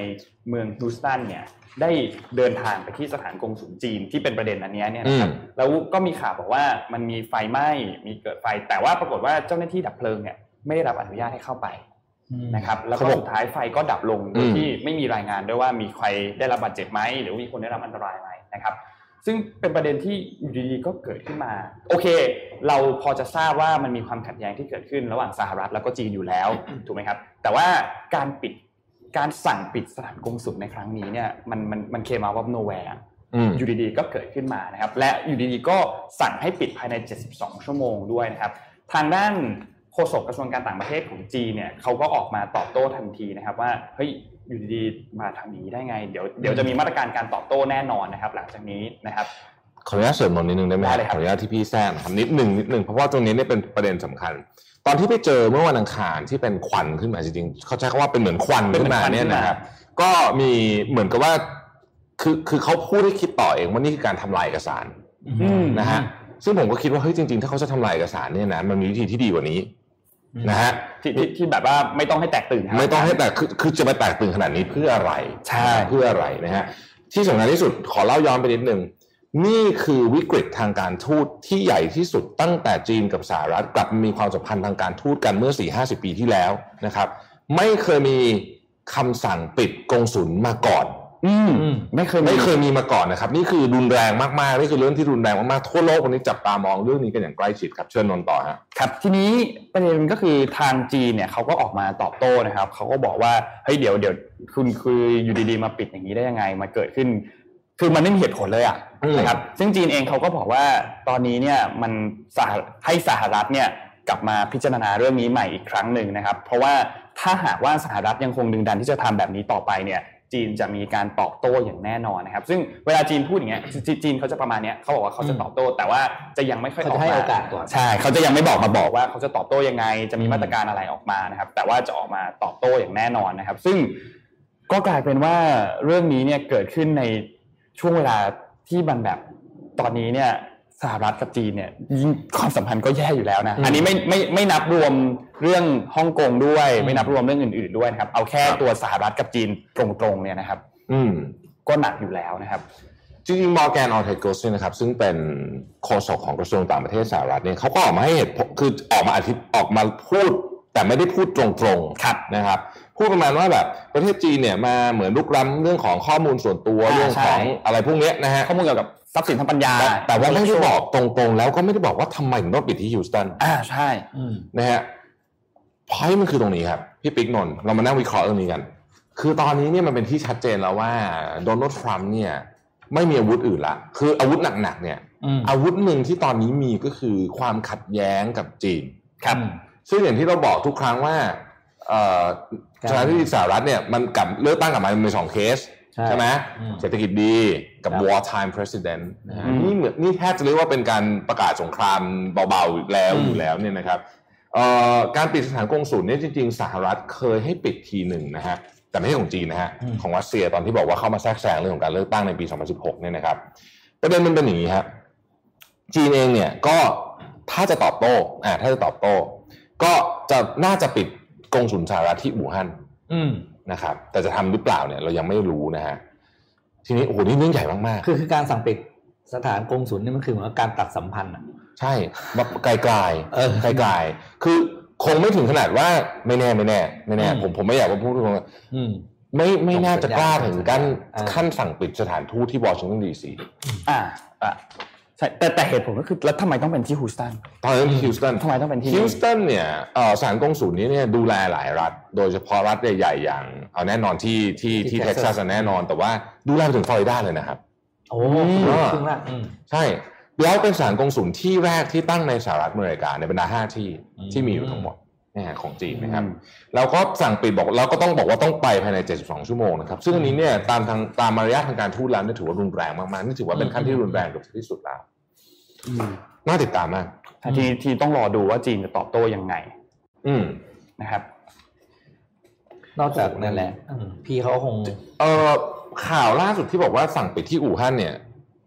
เมืองฮิวสตันเนี่ยได้เดินทางไปที่สถานกงสุลจีนที่เป็นประเด็นอันเนี้ยเนี่ยนะครับอืมแล้วก็มีข่าวบอกว่ามันมีไฟไหม้มีเกิดไฟ แต่ว่าปรากฏว่าเจ้าหน้าที่ดับเพลิงเนี่ยไม่ได้รับอนุญาตให้เข้าไปนะครับแล้วก็เขาบอกสุดท้ายไฟก็ดับลงโดอืยมที่ไม่มีรายงานด้วยว่ามีใครได้รับบาดเจ็บไหมหรือว่ามีคนได้รับอันตรายไหมนะครับ ซึ่งเป็นประเด็นที่อยู่ดีๆก็เกิดขึ้นมา โอเค เราพอจะทราบว่ามันมีความขัดแย้งที่เกิดขึ้นระหว่างสหรัฐแล้วก็จีนอยู่แล้วถูกไหมครับ แต่ว่าการปิดการสั่งปิดสถานกงสุลในครั้งนี้เนี่ยมันมันมันเคมาว่าโนแวร์อืมอยู่ดีๆก็เกิดขึ้นมานะครับ และอยู่ดีๆก็สั่งให้ปิดภายใน 72 ชั่วโมงด้วยนะครับ ทางด้านโฆษกกระทรวงการต่างประเทศของจีนเนี่ยเขาก็ออกมาตอบโต้ทันทีนะครับว่าเฮ้ย อยู่ดีๆมาทำอย่างนี้ได้ไง เดี๋ยวเดี๋ยวจะมีมาตรการการตอบโต้แน่นอนนะครับ หลังจากนี้นะครับขออนุญาตเสริมนนท์นิดนึงได้ไหมได้เลยคขรับออนุญาตที่พี่แซงนะครับนิดหนึ่งนิดหนึ่งเพราะว่าตรงนี้เนี่ยเป็นประเด็นสำคัญ ตอนที่ไปเจอเมื่อวันอังคารที่เป็นควันขึ้นมาจริงๆเขาใช้คำว่าเป็นเหมือนควันขึ้นมาเนี่ยนะครับก็มีเหมือนกับว่าคือคือเขาพูดให้คิดต่อเองว่านี่คือการทำลายเอกสารอืมนะฮะซึ่งผมก็คิดว่าเฮ้ยจริงๆ ถ้าเขาจะทำลายเอกสารเนี่ยนะมันมีวิธีที่ดีกว่านี้ นะฮะที่ที่ที่แบบว่าไม่ต้องให้แตกตื่นครับไม่ต้องให้แตกคือคือจะไปแตกตื่นขนาดนี้เพื่ออะไรใช่เพื่ออะไรนะฮะที่สำคัญที่สุดขอเล่าย้อนไปนิดนึงนี่คือวิกฤตทางการทูตที่ใหญ่ที่สุดตั้งแต่จีนกับสหรัฐกลับมีความสัมพันธ์ทางการทูตกันเมื่อ 4-50 ปีที่แล้วนะครับ ไม่เคยมีคำสั่งปิดกงสุลมาก่อน อืมอืมไม่เคยไม่เคยมีมาก่อนนะครับ นี่คือรุนแรงมากๆนี่คือเรื่องที่รุนแรงมากๆทั่วโลกวันนี้จับตามองเรื่องนี้กันอย่างใกล้ชิดครับเชิญนนท์ต่อฮะครับทีนี้ประเด็นก็คือทางจีนเนี่ยเขาก็ออกมาตอบโต้นะครับเขาก็บอกว่าเฮ้ยเดี๋ยวเดี๋ยวคุณคืออยู่ดีๆมาปิดอย่างนี้ได้ยังไงมาเกิดขึ้น คือมันไม่มีเหตุผลเลยอะอืมนะครับซึ่งจีนเองเขาก็บอกว่าตอนนี้เนี่ยมันสหให้สหรัฐเนี่ยกลับมาพิจารณาเรื่องนี้ใหม่อีกครั้งหนึ่งนะครับ เพราะว่าถ้าหากว่าสหรัฐยังคงดึงดันที่จะทำแบบนี้ต่อไปเนี่ย จีนจะมีการตอบโต้อย่างแน่นอนนะครับ ซึ่งเวลาจีนพูดอย่างเงี้ยจีจีนเขาจะประมาณเนี้ยเขาบอกว่าเขาจะตอบโต้ แต่ว่าจะยังไม่ค่อยอเขาอกจะให้มาโอกาสก่อนใช่เขาจะยังไม่บอกมาบอกว่าเขาจะตอบโต้ยังไง จะมีมาตรการอะไรออกมานะครับ แต่ว่าจะออกมาตอบโต้อย่างแน่นอนนะครับ ซึ่งก็กลายเป็นว่าเรื่องนี้เนี่ยเกิดขึ้นในช่วงเวลาที่มันแบบตอนนี้เนี่ย สหรัฐกับจีนเนี่ยยิ่งความสัมพันธ์ก็แย่อยู่แล้วนะอืมอันนี้ไม่ไม่ไม่นับรวมเรื่องฮ่องกงด้วยอืมไม่นับรวมเรื่องอื่น ๆด้วยนะครับ เอาแค่ตัวสหรัฐกับจีนตรงๆเนี่ยนะครับ อืมก็หนักอยู่แล้วนะครับจริงๆมอร์แกนออเทโกสเนี่ยนะครับซึ่งเป็นโฆษกของกระทรวงต่างประเทศสหรัฐเนี่ยเขาก็ออกมาให้เหตุผลคือออกมาอธิออกมาพูด แต่ไม่ได้พูดตรงๆครับนะครับพูดประมาณว่าแบบประเทศจีนเนี่ยมาเหมือนลุกล้ำเรื่องของข้อมูลส่วนตัวอ่าเรื่องของใช่อะไรพวกเนี้ยนะฮะข้อมูลเกี่ยวกับ ทรัพย์สินทางปัญญาแต่แต่ว่าไม่ได้บอกตรงๆ แล้วก็ไม่ได้บอกว่าทำไมถึงต้องปิดที่ฮิวสตันอ่าใช่อืมนะฮะพอยมันคือตรงนี้ครับ พี่ปิ๊กนนท์เรามานั่งวิเคราะห์เรื่องนี้กัน คือตอนนี้เนี่ยมันเป็นที่ชัดเจนแล้วว่าโดนัลด์ทรัมป์เนี่ย ไม่มีอาวุธอื่นละ คืออาวุธหนักๆเนี่ยอืมอาวุธหนึ่งที่ตอนนี้มีก็คือความขัดแย้งกับจีนครับอืมซึ่งอย่างที่เราบอกทุกครั้งว่าเอ่อครับประธานาธิบดีสหรัฐเนี่ยมันกับเลือกตั้งกลับมามันมีสองเคส ใช่ใช่ไหมอืมเศรษฐกิจดีกับครับ war time president นะฮะอืมนี่เหมือนนี่แทบจะเรียกว่าเป็นการประกาศสงครามเบาๆอีกแล้วอืมอยู่แล้วเนี่ยนะครับเอ่อการปิดสถานกงสุลเนี่ยจริงๆสหรัฐเคยให้ปิดทีหนึ่งนะฮะแต่ไม่ใช่ของจีนนะฮะของรัสเซียตอนที่บอกว่าเข้ามาแทรกแซงเรื่องของการเลือกตั้งในปี 2016 เนี่ยนะครับประเด็นมันเป็นอย่างนี้ครับจีนเองเนี่ยก็ถ้าจะตอบโต้อ่าถ้าจะตอบโต้ ก็จะน่าจะปิดกงสุลสหรัฐที่อู่ฮั่นอืม นะครับแต่จะทำหรือเปล่าเนี่ยเรายังไม่รู้นะฮะทีนี้โอ้โหนี่เรื่องใหญ่มากคือคือการสั่งปิดสถานกงศุลนี่มันคือเหมือนกับการตัดสัมพันธ์อะๆใช่แบบไกลๆเออไกลๆคือคงไม่ถึงขนาดว่าไม่แน่ไม่แน่ไม่แน่อืมผมผมไม่อยากมาพูดตรงๆอืมไม่ไม่น่าจะกล้าถึงกันอ่าขั้นสั่งปิดสถานทูตที่วอชิงตันดีซีอ่าอ่า ใช่แต่แต่เหตุผลก็คือแล้วทำไมต้องเป็นที่ฮูสตันตอนนั้นที่ฮิวสตันทำไมต้องเป็นที่ฮินี่วสตันเนี่ยเอ่อสถานกงสุลนี้เนี่ยดูแลหลายรัฐ โดยเฉพาะรัฐใหญ่ๆอย่างเอาแน่นอนที่ที่ที่ที่เท็กซัส Texas แน่นอน แต่ว่าดูแลไปถึงฟลอริดาเลยนะครับ โอ้อืมครึ่งละอืมใช่แล้วเป็นสถานกงสุลที่แรกที่ตั้งในสหรัฐอเมริกาในบรรดาห้าที่อืมที่มีอยู่ทั้งหมดนะฮะ ของจีนนะครับอืมแล้วก็สั่งปิดบอกแล้วก็ต้องบอกว่าต้องไปภายใน 72 ชั่วโมงนะครับซึ่งอันนี้เนี่ยตามทางตามมารยาททางการทูตแล้วเนี่ยถือว่ารุนแรงมากๆนี่ถือว่าเป็นขั้นที่รุนแรงที่สุดแล้วน่าติดตามมากทีทีต้องรอดูว่าจีนจะตอบโต้ยังไง อืมนะครับ นอกจากนั่นแหละอืมพี่เขาคง เอ่อข่าวล่าสุดที่บอกว่าสั่งปิดที่อู่ฮั่นเนี่ย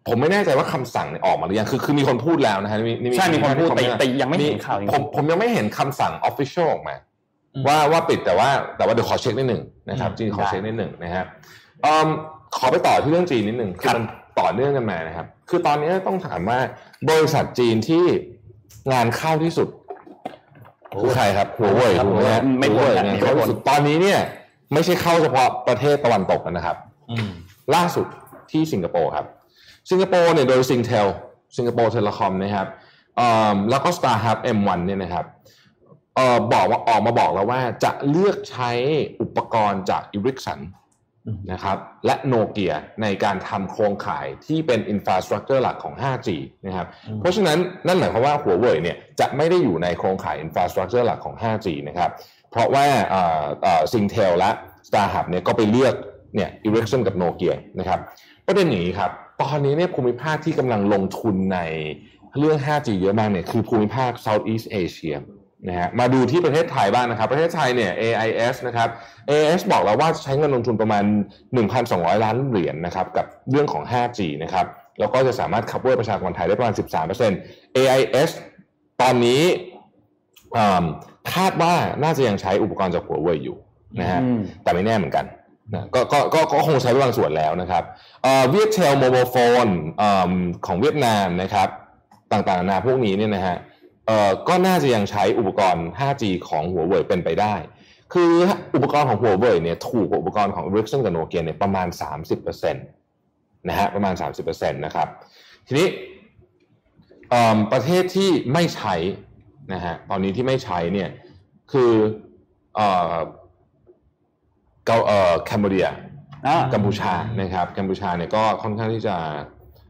ผมไม่แน่ใจว่าคำสั่งเนี่ยออกมาหรือยังคือคือมีคนพูดแล้วนะฮะใช่มีคนพูดแต่แต่ยังไม่เห็นข่าวจริงๆผมผมยังไม่เห็นคำสั่งออฟฟิเชียลออกมาอืมว่าว่าปิดแต่ว่าแต่ว่าเดี๋ยวขอเช็คนิดหนึ่งนะครับอืมจีนขอได้เช็คนิดหนึ่งนะฮะเอิ่มขอไปต่อที่เรื่องจีนนิดหนึ่งคือมันต่อเนื่องกันมานะครับ คือตอนนี้ต้องถามว่าบริษัทจีนที่งานเข้าที่สุดคือใครครับหัวเว่ยครับถูกไหมฮะไม่พ้นหัวเว่ยครับงานไม่เข้าพ้นที่สุดตอนนี้เนี่ย ไม่ใช่เข้าเฉพาะประเทศตะวันตกนะครับอืมล่าสุดที่สิงคโปร์ครับ สิงคโปร์เนี่ยโดย Singtel สิงคโปร์เทเลคอมนะครับเอิ่มแล้วก็ StarHub M1 เนี่ยนะครับเอ่อบอกว่าออกมาบอกแล้วว่าจะเลือกใช้อุปกรณ์จาก Ericsson อืมนะครับและโนเกียในการทำโครงข่ายที่เป็น infrastructure หลักของ 5G นะครับอืมเพราะฉะนั้นนั่นหมายความว่าหัวเว่ยเนี่ยจะไม่ได้อยู่ในโครงข่าย infrastructure หลักของ 5G นะครับเพราะว่าเอ่อเอ่อ Singtel และ StarHub เนี่ยก็ไปเลือกเนี่ย Ericsson กับโนเกียนะครับประเด็นอย่างนี้ครับ ตอนนี้เนี่ยภูมิภาคที่กำลังลงทุนในเรื่อง 5G เยอะมากเนี่ยคือภูมิภาค Southeast Asia นะฮะมาดูที่ประเทศไทยบ้างนะครับ ประเทศไทยเนี่ย AIS นะครับ AIS บอกแล้วว่าใช้เงินลงทุนประมาณ 1,200 ล้านเหรียญนะครับกับเรื่องของ 5G นะครับแล้วก็จะสามารถ cover ประชากรไทยได้ประมาณ 13% AIS ตอนนี้อืมคาดว่าน่าจะยังใช้อุปกรณ์จากหัวเว่ยอยู่นะฮะอืมแต่ไม่แน่เหมือนกัน นะก็ก็ก็ก็คงใช้ไปบางส่วนแล้วนะครับเวียดเทลโมบายโฟนของเวียดนามนะครับ ต่างๆนานาพวกนี้เนี่ยนะฮะก็น่าจะยังใช้อุปกรณ์ 5G ของหัวเว่ยเป็นไปได้ คืออุปกรณ์ของ Huawei เนี่ยถูกกว่าอุปกรณ์ของ Ericsson กับ Nokia เนี่ยประมาณ 30%นะฮะประมาณ 30%นะครับ ทีนี้ประเทศที่ไม่ใช้นะฮะตอนนี้ที่ไม่ใช้เนี่ยคืออ เกาเอ่อแคนเบเรียอ่ากัมพูชานะครับกัมพูชาเนี่ยก็ค่อนข้างที่จะ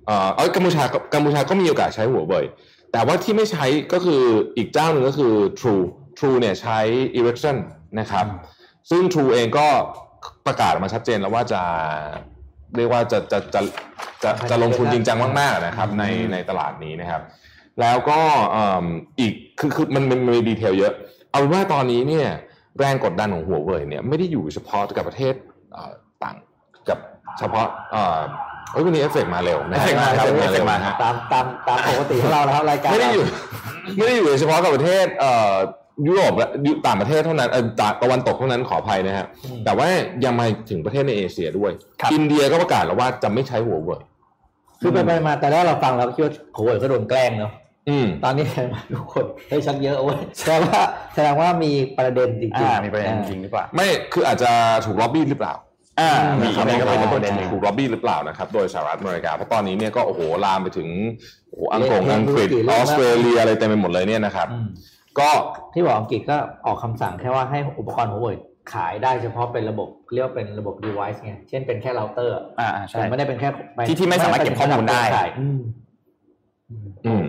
เอ่อเอยกัมพูชากัมพูชาก็มีโอกาสใช้หัวเว่ยแต่ว่าที่ไม่ใช้ก็คืออีกเจ้าหนึ่งก็คือ True True เนี่ยใช้ Ericsson นะครับ ซึ่ง True เองก็ประกาศออกมาชัดเจนแล้วว่าจะเรียกว่าจะจะจะจะจะลงทุนจริงจังมากๆนะครับ ในในตลาดนี้นะครับ แล้วก็เอิ่มอีกคือคือมันมันมันมี detail เยอะ เอาเป็นว่าตอนนี้เนี่ย แรงกดดันของหัวเว่ยเนี่ยไม่ได้อยู่เฉพาะกับประเทศเอ่อต่างกับเฉพาะเอ่อเฮ้ยวันนี้เอฟเฟกต์มาเร็วนะเอฟเฟกต์มาครับเอฟเฟกต์มาเร็วเอฟเฟกต์มานะฮะตามตามตามปกติของเรานะครับรายการไม่ได้อยู่ไม่ได้อยู่เฉพาะกับประเทศเอ่อยุโรปและต่างประเทศเท่านั้นเออตะตะวันตกเท่านั้นขออภัยนะฮะแต่ว่ายังมาถึงประเทศในเอเชียด้วยครับอินเดียก็ประกาศแล้วว่าจะไม่ใช้หัวเว่ยคือไปไปมาแต่แรกเราฟังเราคิดว่าโอ้ยก็โดนแกล้งเนาะอืม ตอนนี้ทุกคนเฮ้ยชักเยอะเว้ยแสดงว่าแสดงว่ามีประเด็นจริงอ่าๆมีประเด็นจริงหรือเปล่าไม่คืออาจจะถูกล็อบบี้หรือเปล่าอ่ามีนะครับอันนี้ก็เป็นถูกประเด็นหนึ่งถูกล็อบบี้หรือเปล่านะครับโดยสหรัฐอเมริกาเพราะตอนนี้เนี่ยก็โอ้โหลามไปถึงโอ้โหอังกฤษเละอังกฤษเละออสเตรเลียอะไรเต็มไปหมดเลยเนี่ยนะครับอืมก็ที่บอกอังกฤษก็ออกคำสั่งแค่ว่าให้อุปกรณ์หัวเว่ยขายได้เฉพาะเป็นระบบเรียกว่าเป็นระบบ device ไงเช่นเป็นแค่เราเตอร์อ่าอ่าใช่แต่ไม่ได้เป็นแค่ที่ที่ไม่สามารถเก็บข้อมูลได้ อืมอืม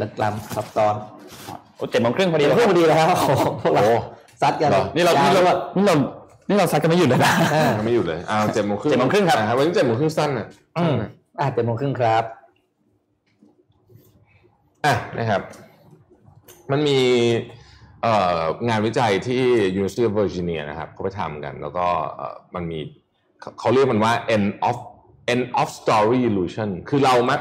ลึกล้ำซับซ้อนโอ้เจ็ดโมงครึ่งพอดีเดี๋ยวเลยพูดพอดีแล้วครับโอ้โหพวกเราโอ้ซัดกันเหรอนี่เรานี่เรานี่เรานี่เราซัดกันไม่หยุดเลยนะเออไม่อยู่เลยอ้าวเจ็ดโมงครึ่งเจ็ดโมงครึ่งครับอ่าวันนี้เจ็ดโมงครึ่งสั้นอะอืมอะเจ็ดโมงครึ่งครับอะนะครับ มันมีเอ่องานวิจัยที่ University of Virginia นะครับเขาไปทำกัน แล้วก็เอ่อมันมีเขาเขาเรียกมันว่า end of end of story illusion คือเรามัก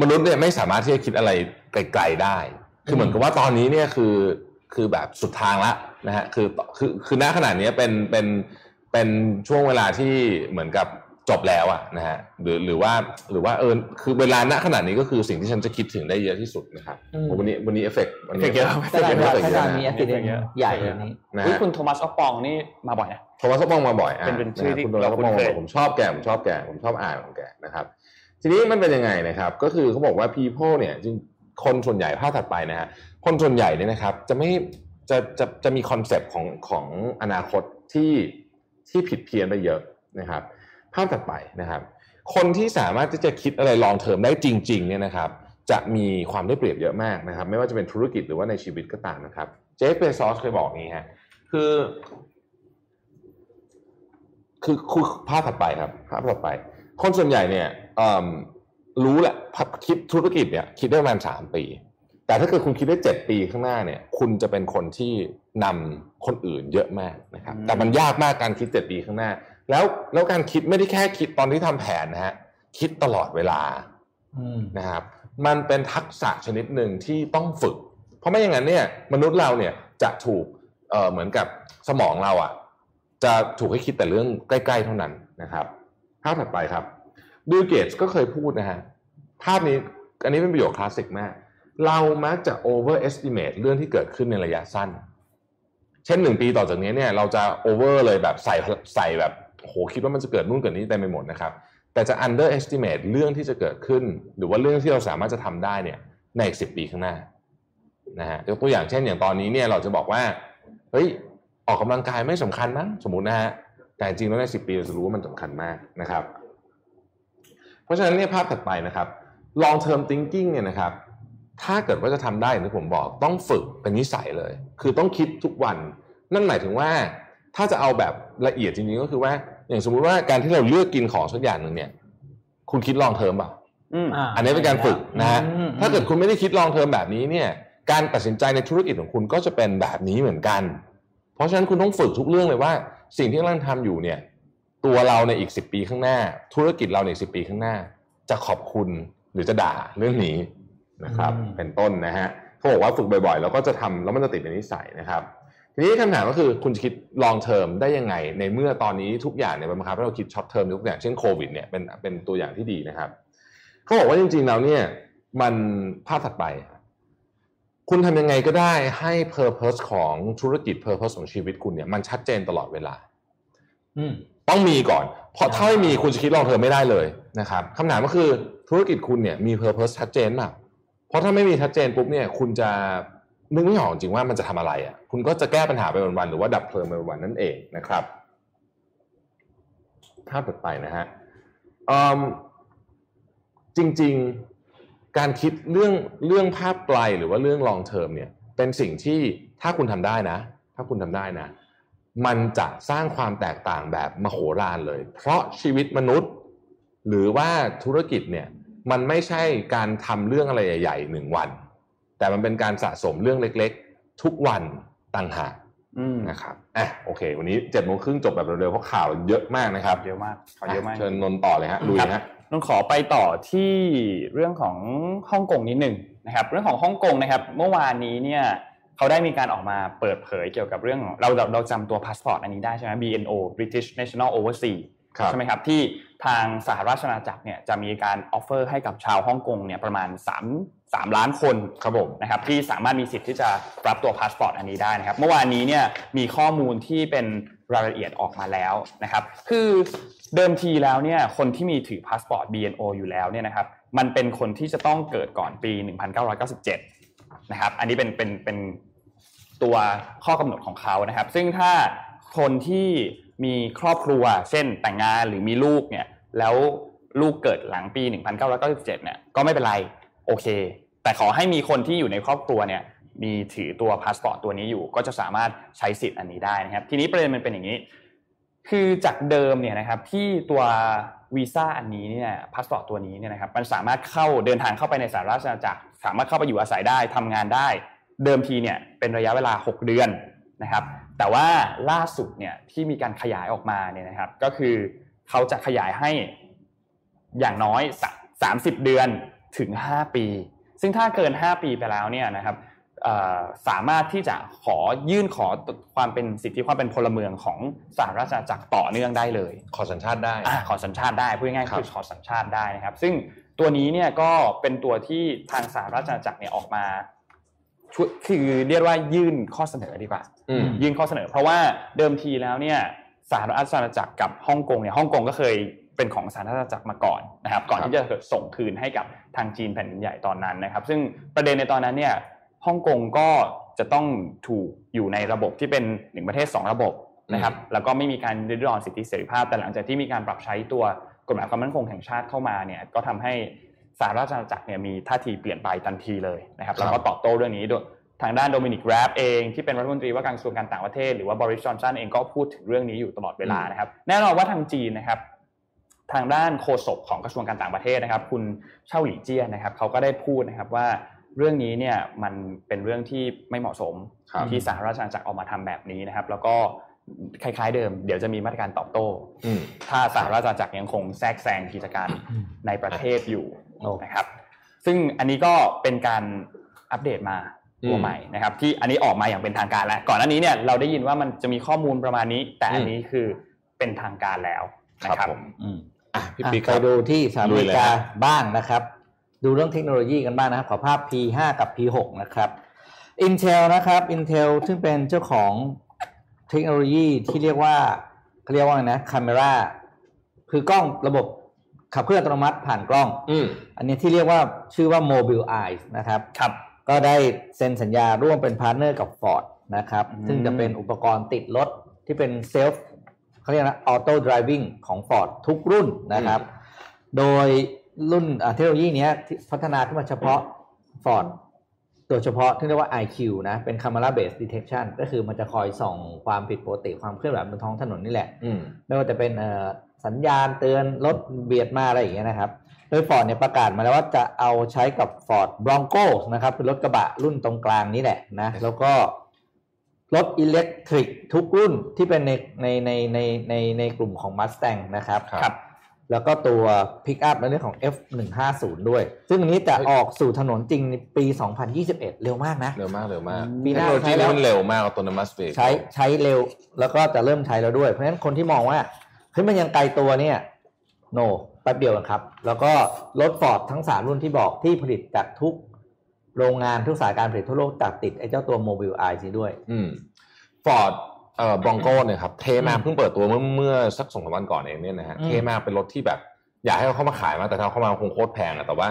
มนุษย์เนี่ยไม่สามารถที่จะคิดอะไรไกลๆได้ คือเหมือนกับว่าตอนนี้เนี่ยคือคือแบบสุดทางละนะฮะคือคือคือณขนาดนี้เป็นเป็นเป็นช่วงเวลาที่เหมือนกับจบแล้วอะนะฮะหรือหรือว่าหรือว่าเออคือเวลาณขนาดนี้ก็คือสิ่งที่ฉันจะคิดถึงได้เยอะที่สุดนะครับอืมวันนี้วันนี้เอฟเฟกต์วันนี้เอฟเฟกต์เยอะถ้าเอฟเฟกต์เยอะถ้าจะนะมีแอคซิเดนต์ใหญ่แบบนี้นะอุ๊ยฮะคุณโทมัสออฟปองนี่มาบ่อยนะโทมัสบองมาบ่อยอะเป็นเป็นชื่อที่ะครับคุณโทมัสเราคุ้นเคยผมชอบแกผมชอบแกผมชอบอ่านของแกนะครับ ทีนี้มันเป็นยังไงนะครับ ก็คือเขาบอกว่า people เนี่ยจริงคนส่วนใหญ่ภาพถัดไปนะฮะคนส่วนใหญ่เนี่ยนะครับ จะไม่จะจะจะมีคอนเซปต์ของของอนาคตที่ที่ผิดเพี้ยนไปเยอะนะครับ ภาพถัดไปนะครับ คนที่สามารถที่จะคิดอะไรลองเทอมได้จริง ๆ เนี่ยนะครับ จะมีความได้เปรียบเยอะมากนะครับ ไม่ว่าจะเป็นธุรกิจหรือว่าในชีวิตก็ตามนะครับ เจฟเบซอสเคยบอกนี้ฮะคือ คือคือภาพถัดไปครับ ภาพถัดไป คนส่วนใหญ่เนี่ย รู้แหละพับคิดธุรกิจเนี่ยคิดได้ประมาณสามปี แต่ถ้าเกิดคุณคิดได้เจ็ดปีข้างหน้าเนี่ย คุณจะเป็นคนที่นำคนอื่นเยอะมากนะครับอืมแต่มันยากมากการคิดเจ็ดปีข้างหน้า แล้วแล้วการคิดไม่ได้แค่คิดตอนที่ทำแผนนะฮะคิดตลอดเวลาอืมนะครับ มันเป็นทักษะชนิดหนึ่งที่ต้องฝึก เพราะไม่อย่างนั้นเนี่ย มนุษย์เราเนี่ยจะถูกเอ่อเหมือนกับสมองเราอะ จะถูกให้คิดแต่เรื่องใกล้ ๆ เท่านั้นนะครับภาพถัดไปครับ บิลเกตส์ก็เคยพูดนะฮะภาพนี้อันนี้เป็นประโยคคลาสสิกมาก เรามักจะ overestimate เรื่องที่เกิดขึ้นในระยะสั้น เช่นหนึ่งปีต่อจากนี้เนี่ยเราจะ over เลยแบบใส่ใส่แบบโหคิดว่ามันจะเกิดนู่นเกิดนี้เต็มไปหมดนะครับ แต่จะ underestimate เรื่องที่จะเกิดขึ้น หรือว่าเรื่องที่เราสามารถจะทำได้เนี่ยในอีกสิปีข้างหน้านะฮะยกตัวอย่างเช่นอย่างตอนนี้เนี่ยเราจะบอกว่าเฮ้ยออกกำลังกายไม่สำคัญมั้งสมมตินะฮะแต่จริงแล้วในสิปีเราจะรู้ว่ามันสำคัญมากนะครับ ราะฉะนั้นเนี่ยภาพถัดไปนะครับ long term thinking เนี่ยนะครับ ถ้าเกิดว่าจะทำได้อย่างที่ผมบอกต้องฝึกเป็นนิสัยเลย คือต้องคิดทุกวัน นั่นหมายถึงว่าถ้าจะเอาแบบละเอียดจริงๆก็คือว่า อย่างสมมุติว่าการที่เราเลือกกินของสักอย่างหนึ่งเนี่ย คุณคิดลองเทอมเปล่าอืมอ่าอันนี้เป็นการฝึกนะฮะอืมถ้าเกิดคุณไม่ได้คิดลองเทอมแบบนี้เนี่ย การตัดสินใจในธุรกิจของคุณก็จะเป็นแบบนี้เหมือนกัน เพราะฉะนั้นคุณต้องฝึกทุกเรื่องเลยว่า สิ่งที่กำลังทำอยู่เนี่ย ตัวเราในอีกสิปีข้างหน้า ธุรกิจเราในอีกสิปีข้างหน้า จะขอบคุณหรือจะด่าเรื่องนี้นะครับอืมเป็นต้นนะฮะเขาบอกว่าฝึกบ่อยๆแล้วก็จะทำแล้วมันจะติดเป็นนิสัยนะครับทีนี้คำถามก็คือคุณจะคิด long term ได้ยังไง ในเมื่อตอนนี้ทุกอย่างเนี่ยมันบังคับให้เราคิด short term ทุกอย่างเช่นโควิดเนี่ยเป็นเป็นตัวอย่างที่ดีนะครับเขาบอกว่าจริงๆแล้วเนี่ยมันภาพถัดไป คุณทำยังไงก็ได้ให้ purpose ของธุรกิจ purpose ของชีวิตคุณเนี่ยมันชัดเจนตลอดเวลาอืม ต้องมีก่อน เพราะใช่ถ้าไม่มีคุณจะคิดลองเทอมไม่ได้เลยนะครับคำถามก็คือธุรกิจคุณเนี่ยมี purpose ชัดเจนมากเพราะถ้าไม่มีชัดเจนปุ๊บเนี่ยคุณจะนึกไม่ออกจริงว่ามันจะทำอะไรอะคุณก็จะแก้ปัญหาไปวันๆหรือว่าดับเพลิงไปวันๆนั่นเองนะครับภาพต่อไปนะฮะอืมจริง ๆ การคิดเรื่องเรื่องภาพไกลหรือว่าเรื่อง long term เนี่ย เป็นสิ่งที่ถ้าคุณทำได้นะ ถ้าคุณทำได้นะ มันจะสร้างความแตกต่างแบบมโหฬารเลย เพราะชีวิตมนุษย์ หรือว่าธุรกิจเนี่ยมันไม่ใช่การทำเรื่องอะไรใหญ่ๆหนึ่งวัน แต่มันเป็นการสะสมเรื่องเล็กๆ ทุกวันต่างหากอืมนะครับอะโอเค วันนี้เจ็ดโมงครึ่งจบแบบเร็วๆเพราะข่าวเยอะมากนะครับเยอะมากขอเยอะมากเชิญนนท์ต่อเลยฮะลุยฮะนนขอไปต่อที่เรื่องของฮ่องกงนิดหนึ่งนะครับ เรื่องของฮ่องกงนะครับ เมื่อวานนี้เนี่ย เขาได้มีการออกมาเปิดเผยเกี่ยวกับเรื่องของเราเราเราจำตัวพาสปอร์ตอันนี้ได้ใช่ไหม BNO British National Overseas ครับใช่ไหมครับที่ทางสหราชอาณาจักรเนี่ยจะมีการ offer ให้กับชาวฮ่องกงเนี่ยประมาณ 3 3 ล้านคนครับผมนะครับที่สามารถมีสิทธิ์ที่จะรับตัวพาสปอร์ตอันนี้ได้นะครับเมื่อวานนี้เนี่ยมีข้อมูลที่เป็นรายละเอียดออกมาแล้วนะครับคือเดิมทีแล้วเนี่ยคนที่มีถือพาสปอร์ต BNO อยู่แล้วเนี่ยนะครับมันเป็นคนที่จะต้องเกิดก่อนปี 1997นะครับอันนี้เป็นเป็นเป็น ตัวข้อกำหนดของเขานะครับ ซึ่งถ้าคนที่มีครอบครัว เช่นแต่งงานหรือมีลูกเนี่ยแล้วลูกเกิดหลังปี 1997เนี่ยก็ไม่เป็นไรโอเค แต่ขอให้มีคนที่อยู่ในครอบครัวเนี่ยมีถือตัวพาสปอร์ตตัวนี้อยู่ ก็จะสามารถใช้สิทธิ์อันนี้ได้นะครับ ทีนี้ประเด็นมันเป็นอย่างนี้ คือจากเดิมเนี่ยนะครับที่ตัววีซ่าอันนี้เนี่ยพาสปอร์ตตัวนี้เนี่ยนะครับมันสามารถเข้าเดินทางเข้าไปในสหราชอาณาจักร สามารถเข้าไปอยู่อาศัยได้ทำงานได้ เดิมทีเนี่ยเป็นระยะเวลา 6 เดือนนะครับ แต่ว่าล่าสุดเนี่ยที่มีการขยายออกมาเนี่ยนะครับก็คือเขาจะขยายให้อย่างน้อยสามสิบเดือนถึง 5 ปี ซึ่งถ้าเกิน 5 ปีไปแล้วเนี่ยนะครับเอ่อสามารถที่จะขอยื่นขอความเป็นสิทธิความเป็นพลเมืองของสหราชอาณาจักรต่อเนื่องได้เลย ขอสัญชาติได้อ่าขอสัญชาติได้พูดง่ายๆครับคือขอสัญชาติได้นะครับ ซึ่งตัวนี้เนี่ยก็เป็นตัวที่ทางสหราชอาณาจักรเนี่ยออกมา ช่วยคือเรียกว่ายื่นข้อเสนอดีกว่าอืมยื่นข้อเสนอ เพราะว่าเดิมทีแล้วเนี่ยสหราชอาณาจักรกับฮ่องกงเนี่ยฮ่องกงก็เคยเป็นของสหราชอาณาจักรมาก่อนนะครับ ก่อนครับที่จะส่งคืนให้กับทางจีนแผ่นดินใหญ่ตอนนั้นนะครับ ซึ่งประเด็นในตอนนั้นเนี่ยฮ่องกงก็จะต้องถูกอยู่ในระบบที่เป็นหนึ่งประเทศสองระบบนะครับ แล้วก็ไม่มีการริดรอนสิทธิเสรีภาพแต่หลังจากที่มีการปรับใช้ตัวกฎหมายความมั่นคงแห่งชาติเข้ามาเนี่ยก็ทำให้ สหราชอาณาจักรเนี่ยมีท่าทีเปลี่ยนไปทันทีเลยนะครับแล้วก็ตอบโต้เรื่องนี้ด้วยทางด้านโดมินิกแรปเองที่เป็นรัฐมนตรีว่าการกระทรวงการต่างประเทศหรือว่าบริสจอนสันเองก็พูดถึงเรื่องนี้อยู่ตลอดเวลานะครับ แน่นอนว่าทางจีนนะครับ ทางด้านโฆษกของกระทรวงการต่างประเทศนะครับ คุณเช่าหลี่เจี้ยนนะครับเขาก็ได้พูดนะครับว่าเรื่องนี้เนี่ยมันเป็นเรื่องที่ไม่เหมาะสมครับที่สหราชอาณาจักรออกมาทำแบบนี้นะครับ แล้วก็คล้ายๆเดิม เดี๋ยวจะมีมาตรการตอบโต้อืมถ้าสหราชอาณาจักรยังคงแทรกแซงกิจการในประเทศอยู่โอ้ นะครับ ซึ่งอันนี้ก็เป็นการอัปเดตมาตัวอืมใหม่นะครับ ที่อันนี้ออกมาอย่างเป็นทางการแล้ว ก่อนหน้านี้เนี่ยเราได้ยินว่ามันจะมีข้อมูลประมาณนี้ แต่อันนี้คือเป็นทางการแล้วนะครับผมอืมอะพี่อะปิ๊กคไปรับดูที่สหรัฐอเมริลุยเลยกาฮะบ้างนะครับ ดูเรื่องเทคโนโลยีกันบ้างนะครับ ขอภาพ P5 กับ P6 นะครับ Intel นะครับ Intel ซึ่งเป็นเจ้าของเทคโนโลยีที่เรียกว่าเขาเรียกว่าไงนะ Camera คือกล้องระบบ ขับเคลื่อนอัตโนมัติผ่านกล้องอืมอันนี้ที่เรียกว่าชื่อว่า Mobileye นะครับครับ ก็ได้เซ็นสัญญาร่วมเป็นพาร์ทเนอร์กับ Ford นะครับอืมซึ่งจะเป็นอุปกรณ์ติดรถที่เป็นเซลฟ์เขาเรียกนะออโต้ดริวิ่งของ Ford ทุกรุ่นนะครับ โดยรุ่นอ่าเทคโนโลยีเนี้ยที่พัฒนาขึ้นมาเฉพาะ Ford โดยเฉพาะที่เรียกว่า IQ นะ เป็น Camera Based Detection ก็คือมันจะคอยส่องความผิดปกติความเคลื่อนไหวบนท้องถนนนี่แหละอืมไม่ว่าจะเป็นเอ่อ สัญญาณเตือนรถเบียดมาอะไรอย่างเงี้ยนะครับ โดย Ford เนี่ยประกาศมาแล้วว่าจะเอาใช้กับ Ford Bronco นะครับเป็นรถกระบะรุ่นตรงกลางนี้แหละนะ แล้วก็รถอิเล็กทริกทุกรุ่นที่เป็นในในในในในในกลุ่มของ Mustang นะครับครับ แล้วก็ตัว Pick Up ในเรื่องของ F150 ด้วย ซึ่งอันนี้จะออกสู่ถนนจริงในปี 2021 เร็วมากนะ เร็วมากเร็วมากปีหเทคน้าโนโลยีใช้แล้นี้วมันเร็วมากอัตโนมัติเบรกใช้ใช้เร็วแล้วก็จะเริ่มใช้แล้วด้วย เพราะฉะนั้นคนที่มองว่า เฮ้ยมันยังไกลตัวเนี่ยโนแป๊บเดียวนะครับ แล้วก็รถฟอร์ดทั้ง 3 รุ่นที่บอกที่ผลิตจากทุกโรงงานทุกสายการผลิตทั่วโลกตัดติดไอ้เจ้าตัว Mobileye ด้วยอืมฟอร์ดเอ่อ Broncoเนี่ยครับเท่มากเพิ่งเปิดตัวเมื่อเมื่อสักสองสามวันก่อนเองเนี่ยนะฮะอืมเท่มากเป็นรถที่แบบ อยากให้เขาเข้ามาขายมากแต่ถ้าเขามาคงโคตรแพงอะแต่ว่า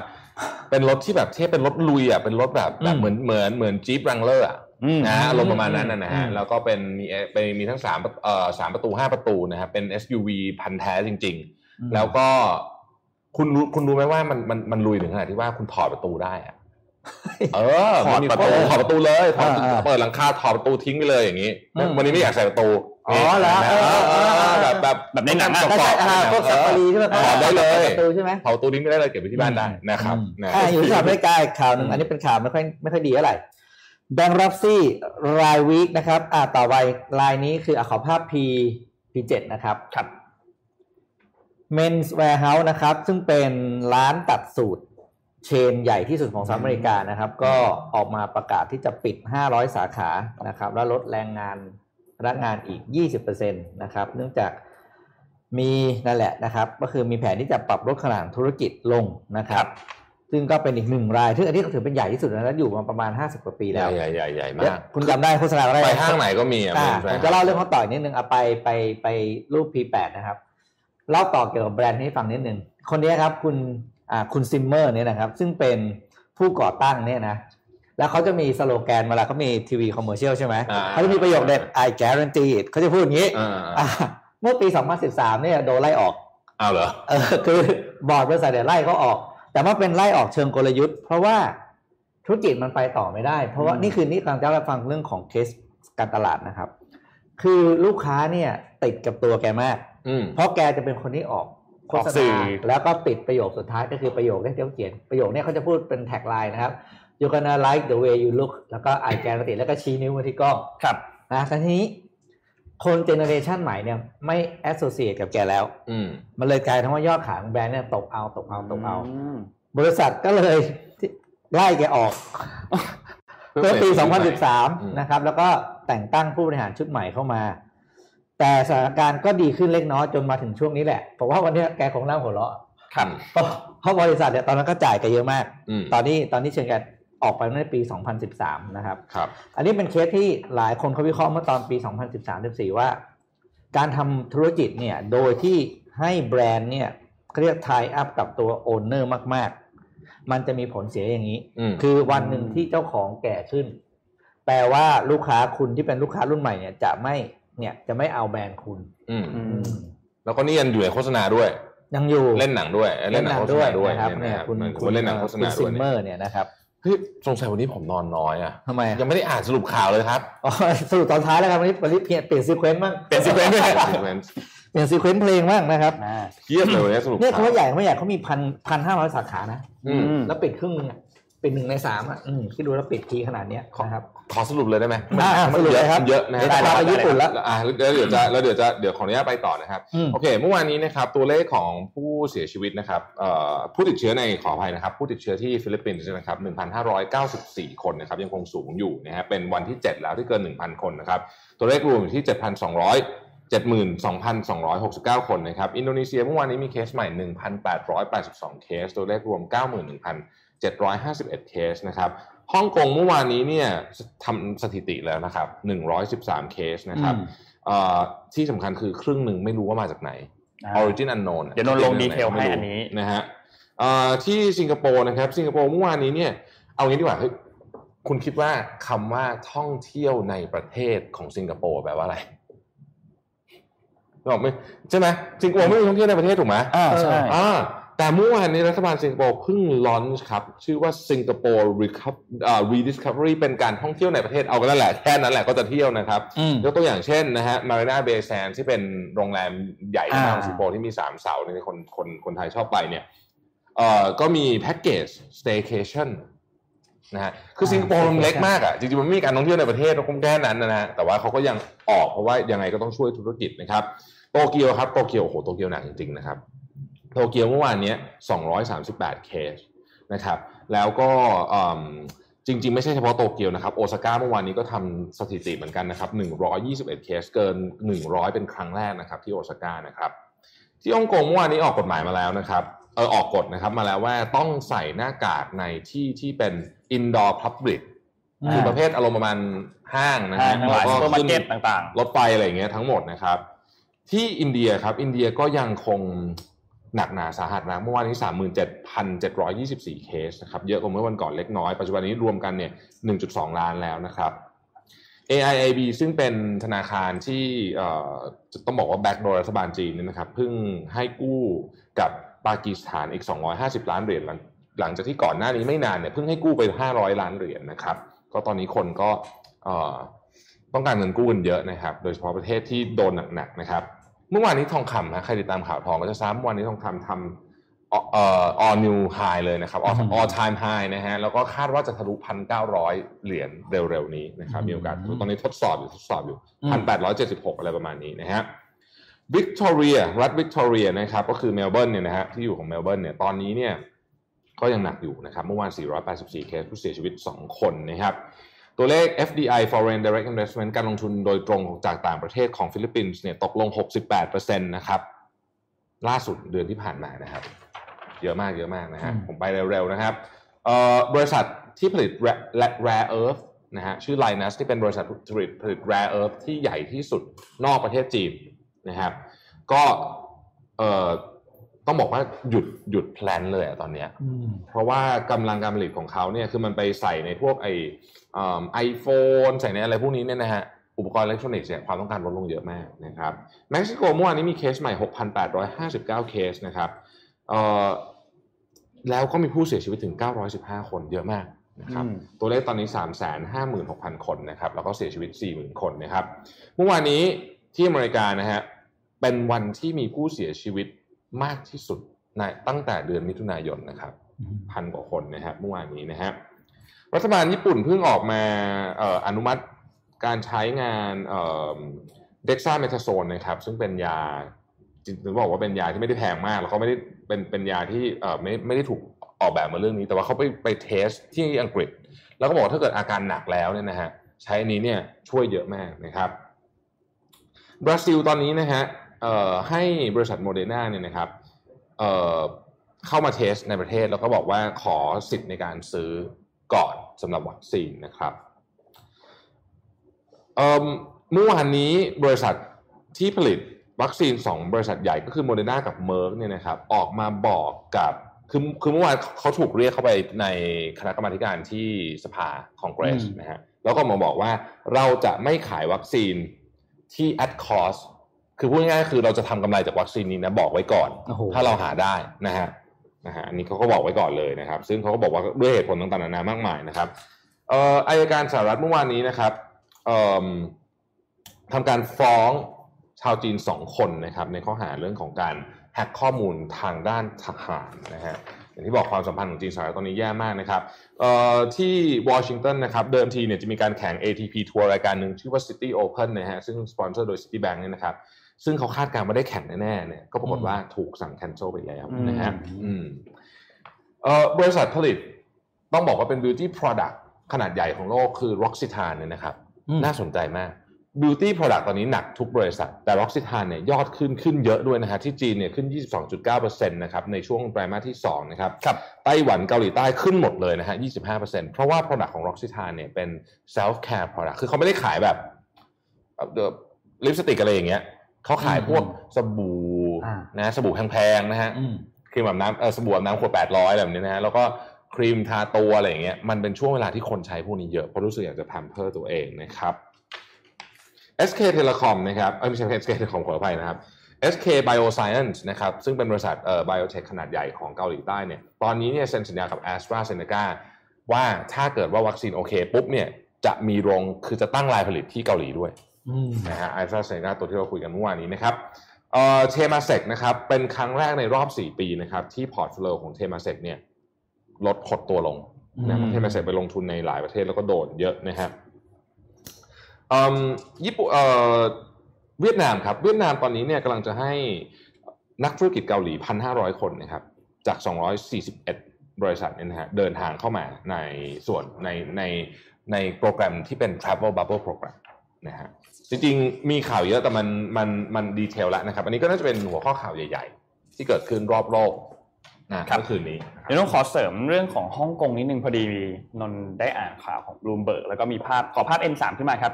เป็นรถที่แบบเท่เป็นรถลุยอะเป็นรถแบบแบบเหมือนเหมือนเหมือน Jeep Wrangler อะอืม นะฮะอารมณ์ประมาณนั้นนะนะฮะอืมแล้วก็เป็นมีเป็นมีทั้งสามเอ่อสามประตูห้าประตูนะครับเป็น SUV พันธุ์แท้จริง ๆ แล้วก็คุณรู้คุณรู้ไหมว่ามันมันมันลุยถึงขนาดที่ว่าคุณถอดประตูได้อะเออถอดมันมีประตูถอดประตูเลยถอดอ่าอ่าเปิดหลังคาถอดประตูทิ้งไปเลยอย่างนี้อืมวันนี้ไม่อยากใส่ประตูอ๋อเหรอนี่เออเออเออแบบแบบแบบในหนังอะประใช่กอบใช่อ่าพวกซาฟารีใช่ไหมถอดได้เลยประตูใช่ไหมถอดประตูทิ้งไม่ได้เลยเก็บไว้ที่บ้านได้นะครับอืมนะอ่าอยู่ที่สหรัฐอเมริกาอีกข่าวหนึ่งอันนี้เป็นข่าวไม่ค่อยไม่ค่อยดีเท่าไหร่ แบงค์รับซี่รายวีคนะครับ อ่าต่อไปรายนี้คืออะขอภาพ P P7 นะครับครับ Men's Warehouse นะครับ ซึ่งเป็นร้านตัดสูตรเชนใหญ่ที่สุดของสหรัฐอเมริกานะครับ ก็ออกมาประกาศที่จะปิด 500 สาขานะครับ แล้วลดแรงงานพนักงานอีก 20%นะครับ เนื่องจากมีนั่นแหละนะครับ ก็คือมีแผนที่จะปรับลดขนาดธุรกิจลงนะครับ ซึ่งก็เป็นอีกหนึ่งรายซึ่งอันนี้ก็ถือเป็นใหญ่ที่สุดนะแล้วอยู่มาประมาณ 50กว่าปีใหแล้ญ่วใหญ่ใหญ่ใหญ่เดี๋ยวมาก คุณจำได้โฆษณาอะไรไปห้างไหนก็มีอะอ่าเป็นแฟผนมจะเล่าเรื่องเขาต่ออีกนิดนึงเอาไปไปไปรูป P8 นะครับ เล่าต่อเกี่ยวกับแบรนด์ให้ฟังนิดนึง คนนี้ครับคุณอ่าคุณซิมเมอร์เนี่ยนะครับ ซึ่งเป็นผู้ก่อตั้งเนี่ยนะ แล้วเขาจะมีสโลแกนเวลาเขามี TV commercial ใช่ไหมอ่าเขาจะมีประโยคเด็ด I guarantee it เขาจะพูดอย่างนี้อ่าอ่าเมื่อปี 2013 เนี่ยโดนไล่ออกเอาเหรอเออคือบอร์ดบริษัทเนี่ยไล่เขาออก แต่ว่าเป็นไล่ออกเชิงกลยุทธ์ เพราะว่าธุรกิจมันไปต่อไม่ได้ เพราะว่านี่คือนี่กำลังจะรับฟังเรื่องของเคสการตลาดนะครับ คือลูกค้าเนี่ยติดกับตัวแกมากอืมเพราะแกจะเป็นคนที่ออกโฆออกษสื่ณาอแล้วก็ปิดประโยคสุดท้ายก็คือประโยคที่เขาเขียนประโยคเนี้เขาจะพูดเป็นแท็กไลน์นะครับ you gonna like the way you look แล้วก็ I guarantee แล้วก็ชี้นิ้วมาที่กล้องครับนะแต่ทีนี้ คนเจเนอเรชันใหม่เนี่ยไม่ associate กับแกแล้ว อืมมันเลยกลายทั้งว่ายอดขายของแบรนด์เนี่ยตกเอาตกเอาตกเอามบริษัทก็เลยไล่แกออกเมื่อปีอืม2013 นะครับ แล้วก็แต่งตั้งผู้บริหารชุดใหม่เข้ามา แต่สถานการณ์ก็ดีขึ้นเล็กน้อยจนมาถึงช่วงนี้แหละผมว่าวันนี้แกคงนั่งหัวเราะครับเพราะเพราะบริษัทเนี่ยตอนนั้นก็จ่ายแกันเยอะมากอืมตอนนี้ตอนนี้เชิญแก ออกไปในปี 2013 นะครับครับ อันนี้เป็นเคสที่หลายคนเขาวิเคราะห์เมื่อตอนปี 2013-14 ว่า การทำธุรกิจเนี่ยโดยที่ให้แบรนด์เนี่ยเขาเรียก tie up กับตัว owner มาก ๆ มันจะมีผลเสียอย่างนี้อืมคือวันหนึ่งที่เจ้าของแก่ขึ้น แปลว่าลูกค้าคุณที่เป็นลูกค้ารุ่นใหม่เนี่ยจะไม่เนี่ยจะไม่เอาแบรนด์คุณ อืมอืมแล้วก็นี่ยังอยู่ในโฆษณาด้วย ยังอยู่เล่นหนังด้วย เล่นหนังโฆษณาด้วยนะครับเยเนี่ยนะคุณเหมือนคุณว่าเล่นหนังโฆษณาคุณด้ซิวยมเมอร์เนี่ยนะครับ เฮ้ยสงสัยวันนี้ผมนอนน้อยอะทำไมยังไม่ได้อ่านสรุปข่าวเลยครับอ๋อสรุปตอนท้ายแล้วครับวันนี้วันนี้เปลี่ยนเปลี่ยน sequence บ้างเป็น sequence ด้วย sequence เปลี่ยน sequence เพลงบ้างนะครับอ่าเทียบเลยวันนี้สรุปเนี่ยข่าวเขาว่าใหญ่เขาใหญ่เขามีพันพันห้าร้อยสาขานะอืมแล้วปิดครึ่งอะ ปิดหนึ่งในสามอะอืมคิดดูแล้วปิดทีขนาดเนี้ยนะครับ ขอสรุปเลยได้ไหมอ่ามันสรุปเยเลอะยครับมันเยอะนะฮะเดี๋ยวจะพาไปญี่ปุ่นแล้วอ่าแล้วเดี๋ยวจะแล้วเดี๋ยวจะเดี๋ยวขออนุญาตไปต่อนะครับอืมโอเค เมื่อวานนี้นะครับตัวเลขของผู้เสียชีวิตนะครับเอ่อผู้ติดเชื้อในขออภัยนะครับ ผู้ติดเชื้อที่ฟิลิปปินส์นะครับ1,594 คนนะครับยังคงสูงอยู่นะฮะเป็นวันที่ 7 แล้วที่เกิน 1,000 คนนะครับตัวเลขรวมอยู่ที่ 7,200 72,269 คนนะครับ อินโดนีเซียเมื่อวานนี้มีเคสใหม่ 1,882 เคส ตัวเลขรวม 91,751 เคสนะครับฮ่องกงเมื่อวานนี้เนี่ยทำสถิติแล้วนะครับ113 เคสนะครับอืมเอ่อที่สำคัญคือครึ่งหนึ่งไม่รู้ว่ามาจากไหนอ่า origin unknown เดี๋ยวนนท์ลง detail ให้อันนี้นะฮะเอ่อที่สิงคโปร์นะครับสิงคโปร์เมื่อวานนี้เนี่ยเอางี้ดีกว่าเฮ้ยคุณคิดว่าคำว่าท่องเที่ยวในประเทศของสิงคโปร์แปลว่าอะไรบอกไหมใช่ไหมสิงคโปร์ไม่มีท่องเที่ยวในประเทศถูกไหมอ่าใช่อ่า แต่เมื่อวานนี้รัฐบาลสิงคโปร์เพิ่งลอนช์ครับ ชื่อว่าสิงคโปร์ rediscovery เป็นการท่องเที่ยวในประเทศเอากันนั่นแหละแค่นั้นแหละก็จะเที่ยวนะครับอืมยกตัวอย่างเช่นนะฮะ Marina Bay Sands ที่เป็นโรงแรมใหญ่มากอ่าของสิงคโปร์ที่มีสามเสาเนี่ยคนคนคนไทยชอบไปเนี่ยเอ่อก็มีแพ็กเกจ staycation นะฮะคือสิงคโปร์มันเล็กมากอะจริงๆมันไม่มีการท่องเที่ยวในประเทศก็คงแค่นั้นนะฮะแต่ว่าเขาก็ยังออกเพราะว่ายังไงก็ต้องช่วยธุรกิจนะครับโตเกียวครับโตเกียวโอ้โหโตเกียวหนักจริงๆนะครับโต เกียวเมื่อวานเนี้ย238 เคสนะครับแล้วก็อืมจริงๆ ไม่ใช่เฉพาะโตเกียวนะครับโอซาก้าเมื่อวานนี้ก็ทำสถิติเหมือนกันนะครับ121 เคสเกิน 100 เป็นครั้งแรกนะครับที่โอซาก้านะครับที่ฮ่องกงเมื่อวานนี้ออกกฎหมายมาแล้วนะครับอออกกฎนะครับมาแล้วว่าต้องใส่หน้ากากในที่ที่เป็น indoor public อ่าคือประเภทอารมณ์ประมาณห้างนะห้าฮะงทั้งหลายแล้วซูเปอร์มาขึ้นร์เก็ตต่างรถไฟอะไรอย่างเงี้ยทั้งหมดนะครับ ที่อินเดียครับ อินเดียก็ยังคง หนักหนาสาหัสนะเมื่อวานนี้ 37,724 เคสนะครับเยอะกว่าเมื่อวันก่อนเล็กน้อย ปัจจุบันนี้รวมกันเนี่ย1.2 ล้านแล้วนะครับ AIIB ซึ่งเป็นธนาคารที่ต้องบอกว่าแบ็กโดยรัฐบาลจีนเนี่ยนะครับเพิ่งให้กู้กับปากีสถานอีก 250 ล้านเหรียญหลังหลังจากที่ก่อนหน้านี้ไม่นานเนี่ยเพิ่งให้กู้ไป 500 ล้านเหรียญนะครับ ก็ตอนนี้คนก็ต้องการเงินกู้กันเยอะนะครับ โดยเฉพาะประเทศที่โดนหนักๆนะครับ เมื่อวานนี้ทองคำนะใครติดตามข่าวทองก็จะทราบเมื่อวานนี้ทองคำทำเอ่อเอ่อ all new high เลยนะครับ all อืม all time high นะฮะแล้วก็คาดว่าจะทะลุพันเก้าร้อยเหรียญเร็วๆนี้นะครับอืมมีโอกาสตอนนี้ทดสอบอยู่ทดสอบอยู่อืมพันแปดร้อยเจ็ดสิบหกอะไรประมาณนี้นะฮะวิกตอเรียรัฐวิกตอเรียนะครับก็คือเมลเบิร์นเนี่ยนะฮะที่อยู่ของเมลเบิร์นเนี่ยตอนนี้เนี่ยก็ยังหนักอยู่นะครับเมื่อวาน 484 เคสผู้เสียชีวิต 2 คนนะครับ ตัวเลข FDI Foreign Direct Investment การลงทุนโดยตรงจากต่างประเทศของฟิลิปปินส์เนี่ยตกลง 68%นะครับล่าสุดเดือนที่ผ่านมานะครับ เยอะมากเยอะมากนะฮะอืมผมไปเร็วๆนะครับเอ่อบริษัทที่ผลิต Rare Rare Earth นะฮะชื่อ Lynas ที่เป็นบริษัทผลิตผลิต Rare Earth ที่ใหญ่ที่สุดนอกประเทศจีนนะครับ ก็เอ่อ ต้องบอกว่าหยุดหยุด plan เลยอะตอนเนี้ยอืมเพราะว่ากำลังการผลิตของเขาเนี่ยคือมันไปใส่ในพวกไอไอโฟนใส่ในอะไรพวกนี้เนี่ยนะฮะอุปกรณ์อิเล็กทรอนิกส์เนี่ยความต้องการลดลงเยอะมากนะครับเม็กซิโกเมื่อวานนี้มีเคสใหม่ 6,859 เคสนะครับเอ่อแล้วก็มีผู้เสียชีวิตถึง 915 คนเยอะมากนะครับอืมตัวเลขตอนนี้ 356,000 คนนะครับแล้วก็เสียชีวิต 40,000 คนนะครับเมื่อวานนี้ที่อเมริกานะฮะเป็นวันที่มีผู้เสียชีวิต มากที่สุดในตั้งแต่เดือนมิถุนายนนะครับพันกว่าคนนะครับเมื่อวานนี้นะฮะรัฐบาลญี่ปุ่นเพิ่งออกมาเอ่ออนุมัติการใช้งานเด็กซ่าเมทาโซนนะครับ ซึ่งเป็นยาจริงๆบอกว่าเป็นยาที่ไม่ได้แพงมาก แล้วก็ไม่ได้เป็นเป็นยาที่เอ่อไม่ไม่ได้ถูกออกแบบมาเรื่องนี้ แต่ว่าเขาไปไป test ที่อังกฤษ แล้วก็บอกว่าถ้าเกิดอาการหนักแล้วเนี่ยนะฮะใช้อันนี้เนี่ยช่วยเยอะมากนะครับบราซิลตอนนี้นะฮะเอ่อ ให้บริษัทโมเดอร์นาเนี่ยนะครับเข้ามา test ในประเทศแล้วก็บอกว่าขอสิทธิ์ในการซื้อก่อนสำหรับวัคซีนนะครับเมื่อวานนี้บริษัทที่ผลิตวัคซีน 2 บริษัทใหญ่ก็คือโมเดอร์นากับเมอร์กเนี่ยนะครับออกมาบอกกับคือคือเมื่อวานเขาถูกเรียกเข้าไปในคณะกรรมการที่สภาคองเกรสนะฮะแล้วก็มาบอกว่าเราจะไม่ขายวัคซีนที่ at cost คือพูดง่ายๆคือเราจะทำกำไรจากวัคซีนนี้นะบอกไว้ก่อนโอ้โหถ้าเราหาได้นะฮะนะฮะอันนี้เขาก็บอกไว้ก่อนเลยนะครับ ซึ่งเขาก็บอกว่าด้วยเหตุผลต่างๆนานามากมายนะครับเอ่ออายการสหรัฐเมื่อวานนี้นะครับเอ่อทำการฟ้องชาวจีนสองคนนะครับ ในข้อหาเรื่องของการแฮ็กข้อมูลทางด้านทหารนะฮะอย่างที่บอกความสัมพันธ์ของจีนสหรัฐตอนนี้แย่มากนะครับเอ่อที่วอชิงตันนะครับเดิมทีเนี่ยจะมีการแข่ง ATP ทัวร์รายการหนึ่งชื่อว่า City Open นะฮะซึ่งสปอนเซอร์โดย Citibank เนี่ยนะครับ ซึ่งเขาคาดการณ์ว่าได้แข่งแน่ๆเนี่ยก็ปรากฏว่าถูกสั่ง cancel ไปแล้วนะฮะอืมอืมเอ่อบริษัทผลิตต้องบอกว่าเป็น beauty product ขนาดใหญ่ของโลกคือ Roxitane เนี่ยนะครับอืมน่าสนใจมาก beauty product ตอนนี้หนักทุกบริษัท แต่ Roxitane เนี่ยยอดขึ้นขึ้นเยอะด้วยนะฮะที่จีนเนี่ยขึ้น 22.9%นะครับในช่วงไตรมาสที่2นะครับครับไต้หวันเกาหลีใต้ขึ้นหมดเลยนะฮะ 25%เพราะว่า product ของ Roxitane เนี่ยเป็น self care product คือเขาไม่ได้ขายแบบลิปสติกอะไรอย่างเงี้ย เขาขายพวกสบู่อ่านะสบู่แพงๆนะฮะอืมครีมอาบน้ำเออสบู่อาบน้ำขวดแปดร้อยอะไรแบบนี้นะฮะแล้วก็ครีมทาตัวอะไรอย่างเงี้ยมันเป็นช่วงเวลาที่คนใช้พวกนี้เยอะเพราะรู้สึกอยากจะแพมเพิร์ตัวเองนะครับ SK Telecom นะครับเอ้ยไม่ใช่ SK Telecom ขออภัยนะครับ SK Bioscience นะครับซึ่งเป็นบริษัทเอ่อ biotech ขนาดใหญ่ของเกาหลีใต้เนี่ยตอนนี้เนี่ยเซ็นสัญญากับ AstraZeneca ว่าถ้าเกิดว่าวัคซีนโอเคปุ๊บเนี่ยจะมีโรงคือจะตั้งรายผลิตที่เกาหลีด้วยอืม นะฮะ AstraZeneca ตัวที่เราคุยกันเมื่อวานนี้นะครับเอ่อเทมาเซกนะครับเป็นครั้งแรกในรอบ 4 ปีนะครับที่พอร์ตโฟลิโอของเทมาเซกเนี่ยลดหดตัวลงนะอืมเทมาเซกไปลงทุนในหลายประเทศแล้วก็โดนเยอะนะครับเอิ่มญี่ปุ่นเอ่อเวียดนามครับเวียดนามตอนนี้เนี่ยกำลังจะให้นักธุรกิจเกาหลี 1,500 คนนะครับจาก 241 บริษัทเนี่ยนะฮะเดินทางเข้ามาในส่วนในในในโปรแกรมที่เป็น Travel Bubble Program นะฮะ จริงๆ มีข่าวเยอะแต่มันมันมัน detail แล้วนะครับ อันนี้ก็น่าจะเป็นหัวข้อข่าวใหญ่ ๆ ที่เกิดขึ้นรอบโลกนะครับเมื่อคืนนี้เดี๋ยวต้องขอเสริมเรื่องของฮ่องกงนิดนึงพอดีนนท์ได้อ่านข่าวของบลูมเบิร์กแล้วก็มีภาพขอภาพ N3 ขึ้นมาครับ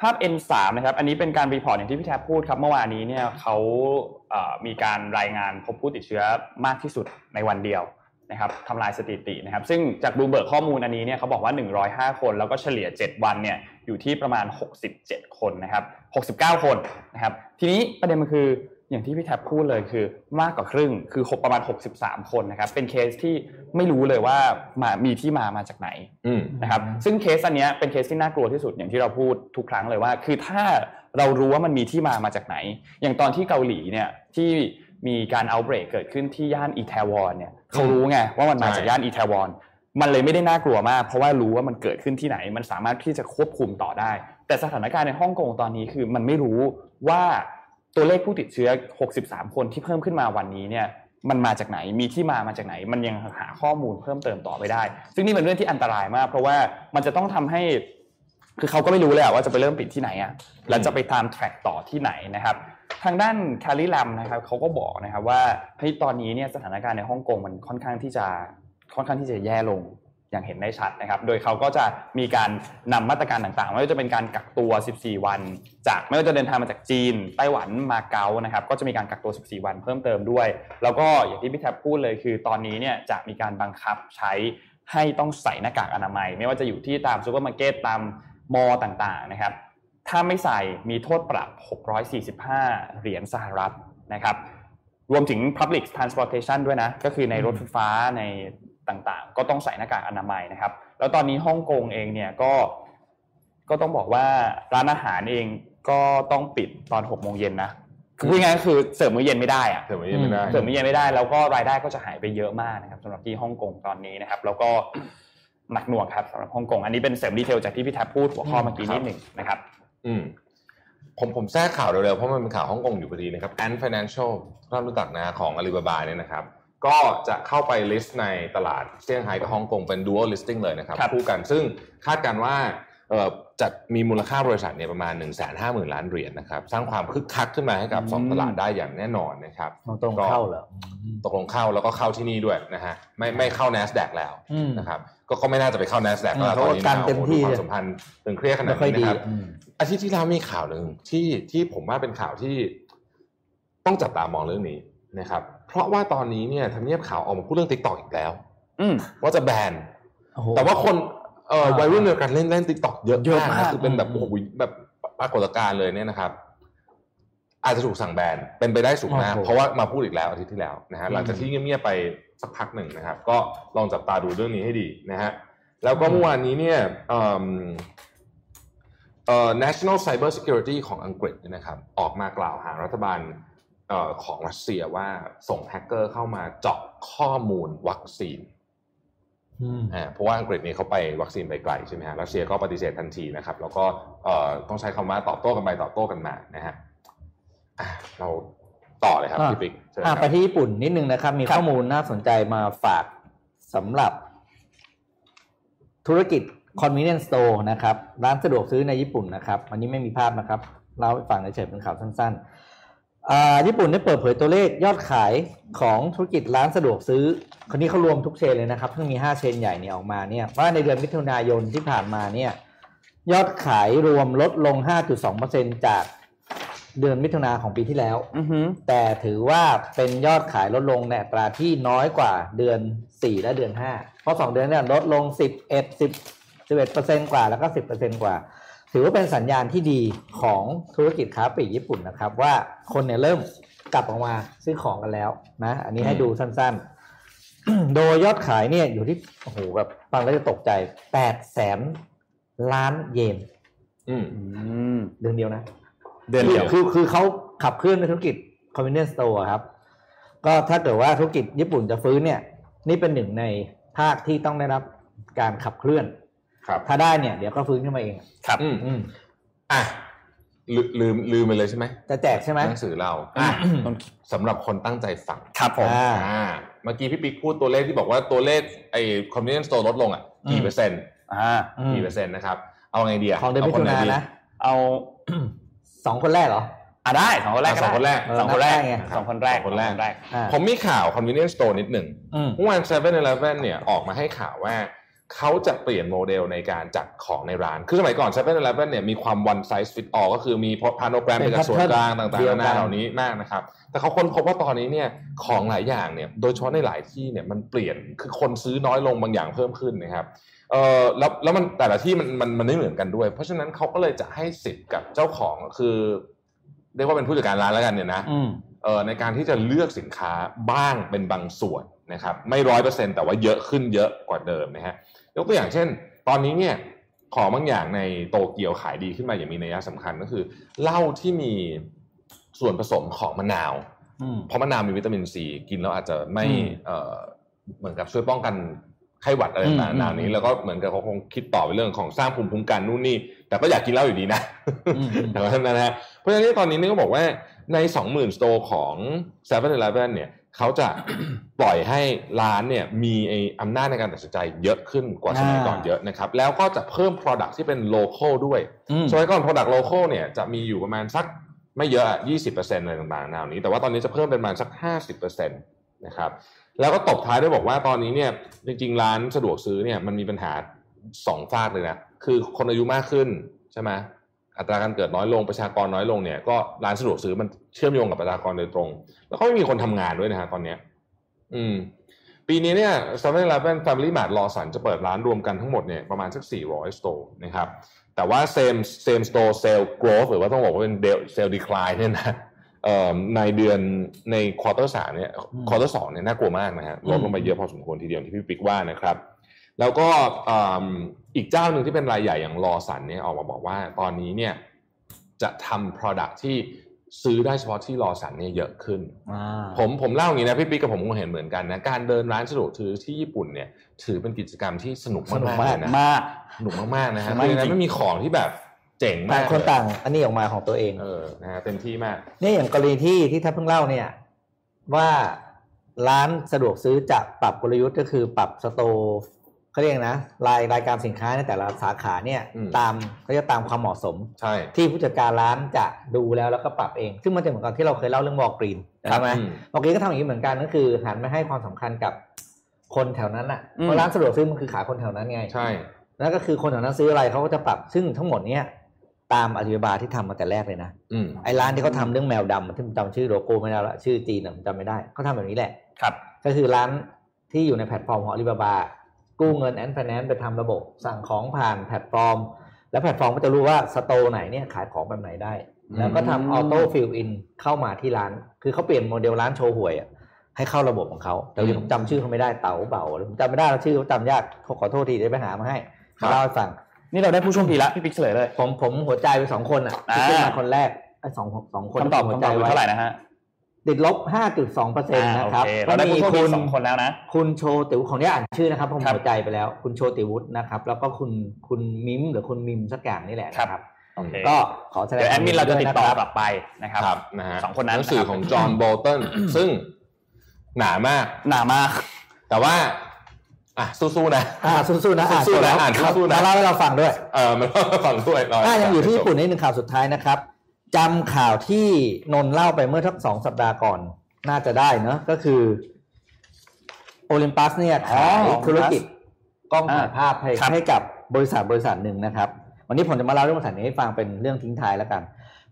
ภาพ N3 นะครับ อันนี้เป็นการ report อย่างที่พี่แท็บพูดครับ เมื่อวานนี้เนี่ยเขาเอ่อมีการรายงานพบผู้ติดเชื้อมากที่สุดในวันเดียวนะครับทำลายสถิตินะครับ ซึ่งจากบลูมเบิร์กข้อมูลอันนี้เนี่ยเขาบอกว่า 105 คนแล้วก็เฉลี่ย 7 วันเนี่ย อยู่ที่ประมาณ 67 คนนะครับ 69 คนนะครับ ทีนี้ประเด็นมันคืออย่างที่พี่แท็บพูดเลยคือมากกว่าครึ่งคือหกประมาณ 63 คนนะครับ เป็นเคสที่ไม่รู้เลยว่ามามีที่มามาจากไหนอืมนะครับ ซึ่งเคสอันเนี้ยเป็นเคสที่น่ากลัวที่สุดอย่างที่เราพูดทุกครั้งเลยว่า คือถ้าเรารู้ว่ามันมีที่มามาจากไหน อย่างตอนที่เกาหลีเนี่ยที่มีการเอาเบรกเกิดขึ้นที่ย่านอีแทวอนเนี่ยเขารู้ไงว่ามันมาจากย่านอีแทวอน มันเลยไม่ได้น่ากลัวมาก เพราะว่ารู้ว่ามันเกิดขึ้นที่ไหน มันสามารถที่จะควบคุมต่อได้ แต่สถานการณ์ในฮ่องกงตอนนี้คือมันไม่รู้ว่าตัวเลขผู้ติดเชื้อ 63 คนที่เพิ่มขึ้นมาวันนี้เนี่ยมันมาจากไหนมีที่มามาจากไหน มันยังหาข้อมูลเพิ่มเติมต่อไม่ได้ ซึ่งนี่เป็นเรื่องที่อันตรายมาก เพราะว่ามันจะต้องทำให้คือเขาก็ไม่รู้เลยว่าจะไปเริ่มปิดที่ไหนอะแล้วจะไปตามแทร็กต่อที่ไหนนะครับทางด้านแคลรี่ลัมนะครับเขาก็บอกนะครับว่าเฮ้ยตอนนี้เนี่ยสถานการณ์ในฮ่องกงมันค่อนข้างที่จะ ค่อนข้างที่จะแย่ลงอย่างเห็นได้ชัดนะครับ โดยเขาก็จะมีการนำมาตรการต่างๆ ไม่ว่าจะเป็นการกักตัว 14 วัน จากไม่ว่าจะเดินทางมาจากจีน ไต้หวันมาเก๊านะครับ ก็จะมีการกักตัว 14 วันเพิ่มเติมด้วย แล้วก็อย่างที่พี่แท็บพูดเลยคือ ตอนนี้เนี่ยจะมีการบังคับใช้ให้ต้องใส่หน้ากากอนามัย ไม่ว่าจะอยู่ที่ตามซูเปอร์มาร์เก็ตตาม mall ต่างๆนะครับ ถ้าไม่ใส่มีโทษปรับ 645 เหรียญสหรัฐนะครับ รวมถึง Public Transportation ด้วยนะ ก็คือในรถไฟฟ้าใน ต่างๆ ก็ต้องใส่หน้ากากอนามัยนะครับ แล้วตอนนี้ฮ่องกงเองเนี่ยก็ก็ต้องบอกว่าร้านอาหารเองก็ต้องปิดตอน6โมงเย็นนะคือพูดง่ายๆก็คือเสิร์ฟมื้อเย็นไม่ได้อะเดี๋ยวไม่ได้เสิร์ฟมื้อเย็นไม่ได้แล้วก็รายได้ก็จะหายไปเยอะมากนะครับสำหรับที่ฮ่องกงตอนนี้นะครับ แล้วก็หนักหน่วงครับสำหรับฮ่องกงอันนี้เป็นเสริมดีเทลจากที่พี่แท็บพูดหัวข้อเมื่อกี้นิดหนึ่งนะครับ อืมผมผมแทรกข่าวเร็วๆเพราะมันเป็นข่าวฮ่องกงอยู่พอดีนะครับ Ant Financial ท่านรู้จักนะของ Alibaba เนี่ยนะครับ ก็จะเข้าไป list ในตลาดเซี่ยงไฮ้กับฮ่องกงเป็น dual listing เลยนะครับครับคู่กันซึ่งคาดการณ์ว่าเอ่อจะมีมูลค่าบริษัทเนี่ยประมาณ 1 5 0 0 0 0 ล้านเหรียญนะครับ สร้างความคึกคักขึ้นมาให้กับสองตลาดได้อย่างแน่นอนนะครับตรงๆเข้าเหรอตกลงเข้าแล้วก็เข้าที่นี่ด้วยนะฮะไม่ไม่เข้า NASDAQ แล้วอืมนะครับก็ก็ไม่น่าจะไปเข้า NASDAQ อืมแล้วตอนนี้เพราะว่าการเต็มที่โอ้โหดูความสัมพันธ์ตึงเครียดขนาไม่ดค่อยนี้ดีนะครับอืมอาทิตย์ที่แล้วมีข่าวหนึ่งที่ที่ผมว่าเป็นข่าวที่ต้องจับตามองเรื่องนี้นะครับ เพราะว่าตอนนี้เนี่ยทำเนียบข่าวออกมาพูดเรื่อง t ิ k t o k อีกแล้วอืมว่าจะแบนโอ้โหแต่ว่าคนเอ่ออ่าวัยรุ่นเดียวกันเล่นเล่น t ิ k t o k เยอะเยอะมากมากนะคือเป็นแบบอืมโอ้โหแบบปรากฏการณ์เลยเนี่ยนะครับ อาจจะถูกสั่งแบนเป็นไปได้สูงมากเพราะว่ามาพูดอีกแล้วอาทิตย์ที่แล้วนะฮะหลังจากที่เงียบๆไปสักพักหนึ่งนะครับ ก็ลองจับตาดูเรื่องนี้ให้ดีนะฮะแล้วก็เมื่อวานนี้เนี่ยเอิ่มเอ่อ National Cyber Security ของอังกฤษเนี่ยนะครับ ออกมากล่าวหารัฐบาลเอ่อ ของรัสเซียว่าส่งแฮกเกอร์เข้ามาเจาะข้อมูลวัคซีนอืมอ่าเพราะว่าอังกฤษนี่เขาไปวัคซีนไปไกลใช่ไหมฮะรัสเซียก็ปฏิเสธทันทีนะครับ แล้วก็เอ่อต้องใช้คำว่าตอบโต้กันไปตอบโต้กันมานะฮะอะเราต่อเลยครับอะพี่ปิ๊กเชิญอะครับไปที่ญี่ปุ่นนิดนึงนะครับ มีครับข้อมูลน่าสนใจมาฝากสำหรับ ธุรกิจ convenience store นะครับ ร้านสะดวกซื้อในญี่ปุ่นนะครับอันนี้ไม่มีภาพนะครับเล่าให้ฟังเฉยๆเป็นข่าวสั้นๆอ่า ญี่ปุ่นได้เปิดเผยตัวเลขยอดขายของธุรกิจร้านสะดวกซื้อ คนนี้เขารวมทุกเชนเลยนะครับเพิ่งมี 5 เชนใหญ่เนี่ยออกมาเนี่ยว่าในเดือนมิถุนายนที่ผ่านมาเนี่ยยอดขายรวมลดลง 5.2%จากเดือนมิถุนาของปีที่แล้วอือฮึแต่ถือว่าเป็นยอดขายลดลงในอัตราที่น้อยกว่าเดือน 4 และเดือน 5 เพราะ 2 เดือนเนี่ยลดลง 11 10 11เปอร์เซ็นกว่าแล้วก็ 10เปอร์เซ็นกว่า ถือว่าเป็นสัญญาณที่ดีของธุรกิจค้าปลีกญี่ปุ่นนะครับ ว่าคนเนี่ยเริ่มกลับออกมาซื้อของกันแล้วนะ อันนี้ให้ดูสั้นๆ โดยยอดขายเนี่ยอยู่ที่โอ้โหแบบฟังแล้วจะตกใจ8แสนล้านเยนอืมอืมเดือนเดียวนะ เดือนเดียวคือคือเขาขับเคลื่อนในธุรกิจ convenience store ครับ ก็ถ้าเกิดว่าธุรกิจญี่ปุ่นจะฟื้นเนี่ย นี่เป็นหนึ่งในภาคที่ต้องได้รับการขับเคลื่อนครับ ถ้าได้เนี่ยเดี๋ยวก็ฟื้นขึ้นมาเองครับอืมอืมอะลืมลืมลืมไปเลยใช่ไหมจะแจกใช่ไหมหนังสือเราอะสำหรับคนตั้งใจฟังครับผมอ่าอ่าเมื่อกี้พี่ปิ๊กพูดตัวเลขที่บอกว่าตัวเลขไอ้ convenience store ลดลงอะกี่อืมเปอร์เซ็นต์อ่าอืมกี่เปอร์เซ็นต์นะครับ เอาไงดีะของเดือนมิาคถุไหนายดีนะเอาสองคนแรกเหรออะได้สองคนแรกอะสองคนแรกสองคนแรกเออนับได้ไงสองคนแรกสองคนแรกสองอ่าผมมีข่าว convenience store นิดหนึ่งอืมเมื่อวาน7 e เ e ่ e อเนี่ยออกมาให้ข่าวว่า เขาจะเปลี่ยนโมเดลในการจัดของในร้าน คือสมัยก่อน7 e เ e ่ e เนี่ยมีความ one size fit all ก็คือมีพาโนแกรมเป็เป็นนจากส่วนกลางต่างๆเดียวนากันานเหล่านี้มากนะครับ แต่เขาค้นพบว่าตอนนี้เนี่ยของหลายอย่างเนี่ย โดยเฉพาะในหลายที่เนี่ยมันเปลี่ยน คือคนซื้อน้อยลงบางอย่างเพิ่มขึ้นนะครับเออแล้วแล้วมันแต่ละที่มันมันมันไม่เหมือนกันด้วย เพราะฉะนั้นเขาก็เลยจะให้สิทธิ์กับเจ้าของคือเรียกว่าเป็นผู้จัดการร้านแล้วกันเนี่ยนะอืมเอ่อในการที่จะเลือกสินค้าบ้างเป็นบางส่วนนะครับไม่ร้อยเปอร์เซ็นแต่ว่าเยอะขึ้นเยอะกว่าเดิมนะฮะ ยกตัวอย่างเช่น ตอนนี้เนี่ยของบางอย่างในโตเกียวขายดีขึ้นมาอย่างมีนัยสำคัญก็คือเหล้าที่มีส่วนผสมของมะนาวอืมเพราะมะนาวมีวิตามินซีกินแล้วอาจจะไม่อืมเอ่อเหมือนกับช่วยป้องกันไข้หวัดอะไรอืมต่างๆอืมแนวนี้ แล้วก็เหมือนกับเขาคงคิดต่อไปเรื่องของสร้างภูมิคุ้มกันนู่นนี่ แต่ก็อยากกินเหล้าอยู่ดีนะอืมอืมแต่ว่านั้นนะฮะเพราะฉะนั้นตอนนี้นี่ก็บอกว่าใน 20,000 สโตร์ของ7 e เ e ่ e อเนี่ย เขาจะปล่อยให้ร้านเนี่ยมีไอ้อำนาจในการตัดสินใจเยอะขึ้นกว่าสมัยก่อนอ่าเยอะนะครับ แล้วก็จะเพิ่ม Product ที่เป็น local ด้วยอืมสมัยก่อน Product local เนี่ยจะมีอยู่ประมาณสักไม่เยอะอะ 20%อะไรต่างๆแนวนี้ แต่ว่าตอนนี้จะเพิ่มเป็นประมาณสัก 50%นะครับ แล้วก็ตบท้ายด้วยบอกว่าตอนนี้เนี่ยจริงๆ ร้านสะดวกซื้อเนี่ยมันมีปัญหาสองฝากเลยนะ คือคนอายุมากขึ้นใช่ไหม อัตราการเกิดน้อยลงประชากรน้อยลงเนี่ยก็ร้านสะดวกซื้อมันเชื่อมโยงกับประชากรโดยตรง แล้วก็ไม่มีคนทำงานด้วยนะฮะตอนเนี้ย อืม ปีนี้เนี่ย7 e เ e ่ e อ Family Mart รอสันจะเปิดร้านรวมกันทั้งหมดเนี่ยประมาณสัก 400 store นะครับ แต่ว่า same same store sale growth หรือว่าต้องบอกว่าเป็น sale decline เนี่ยนะในเดือนใน quarter สามเนี่ย quarter สองเนี่ยน่ากลัวมากนะฮะลดลงไปเยอะพอสมควรทีเดียวที่พี่ปิ๊กว่านะครับ แล้วก็อืมอีกเจ้าหนึ่งที่เป็นรายใหญ่อย่างลอว์สันเนี่ยออกมาบอกว่าตอนนี้เนี่ยจะทำ product ที่ซื้อได้เฉพาะที่ลอว์สันเนี่ยเยอะขึ้นอ่าผมผมเล่าอย่างนี้นะพี่ปิ๊กกับผมคงเห็นเหมือนกันนะการเดินร้านสะดวกซื้อที่ญี่ปุ่นเนี่ย ถือเป็นกิจกรรมที่สนุกสนุกมากๆมากเลยนะมากสนุกมากๆนะฮะสนุกมากคือในนั้นจริงไม่มีของที่แบบเจ๋งมาต่ากงคนเลยต่าง อันนี้ออกมาของตัวเองเออนะฮะเต็มที่มากเนี่ยอย่างกรณีที่ที่ท่านเพิ่งเล่าเนี่ยว่าร้านสะดวกซื้อจะปรับกลยุทธ์ก็คือปรับสโตร์ เขาเรียกนะรายรายการสินค้าในแต่ละสาขาเนี่ยอืมตามเขาจะตามความเหมาะสมใช่ที่ผู้จัดการร้านจะดูแล้วแล้วก็ปรับเอง ซึ่งมันจะเหมือนกับที่เราเคยเล่าเรื่องวอลกรีนครัใช่บไหมอืมวอลกรีนก็ทำอย่างนี้เหมือนกันก็คือหันมาให้ความสำคัญกับคนแถวนั้นอะอืมเพราะร้านสะดวกซื้อมันคือขายคนแถวนั้นไงใช่แล้วก็คือคนแถวนั้นซื้ออะไรเขาก็จะปรับซึ่งทั้งหมดเนี้ยตามอาลีบาบาที่ทำมาแต่แรกเลยนะอืมไอ้ร้านที่เขาทำเรื่องแมวดำที่ผมจำชื่อโลโก้ไม่ได้ละชื่อจีนอะผมจำไม่ได้เขาทำแบบนี้แหละครับ ก็คือร้านที่อยู่ในแพลตฟอร์มของอาลีบาบา กู้เงิน Ant Finance ไปทำระบบสั่งของผ่านแพลตฟอร์ม แล้วแพลตฟอร์มก็จะรู้ว่า store ไหนเนี่ยขายของแบบไหนได้ แล้วก็ทำ auto fill in เข้ามาที่ร้าน คือเขาเปลี่ยนโมเดลร้านโชว์หวยอะให้เข้าระบบของเขาแต่วันนี้ผมจำชื่อเขาไม่ได้เต๋าเบาหรือผมจำไม่ได้แล้วชื่อเขาจำยากขอโทษทีเดี๋ยวไปหามาให้มาเล่าให้ฟังนี่เราได้ผู้โชคดีแล้วพี่ปิ๊กเฉลยเลย ผมผมหัวใจไปสองคนอะที่อ่าขึ้นมาคนแรกไอ้สองสองคนคำตอบหัวคำใจตอบคือไว้เท่าไหร่นะฮะ ติดลบ 5.2เปอร์เซ็นต์อ่านะโอครับเคก็เราได้มีผู้โชคคุดีณสองคนแล้วนะ คุณโชติวของนี้อ่านชื่อนะครับผมครับหัวใจไปแล้ว คุณโชติวุฒินะครับ แล้วก็คุณคุณมิมหรือคุณมิมสักอย่างนี่แหละนะครับโอเคก็ขอแสดงเดี๋ยวแอดมินเราจะติดต่อควมยินกลับไปนะครับครับนะฮะสองคนนั้นหนังสือนะครับของจอห์นโบลตันซึ่งหนามาก หนามาก แต่ว่า อะสู้ๆนะอ่าสู้ๆนะอ่านสู้ๆนะจบแล้วอ่านครับสู้ๆนะมาเล่าให้เราฟังด้วย เออมันฟังด้วยเราอ่ายังอยู่ที่ญี่ปุ่นนี่หนึ่งข่าวสุดท้ายนะครับ จำข่าวที่นนท์เล่าไปเมื่อทักสองสัปดาห์ก่อน น่าจะได้เนอะก็คือโอลิมปัสเนี่ยขายอ๋อธุรกิจกล้องถ่ายอ่าภาพให้ครับให้กับบริษัทบริษัทหนึ่งนะครับ วันนี้ผมจะมาเล่าเรื่องบริษัทนี้ให้ฟังเป็นเรื่องทิ้งท้ายแล้วกัน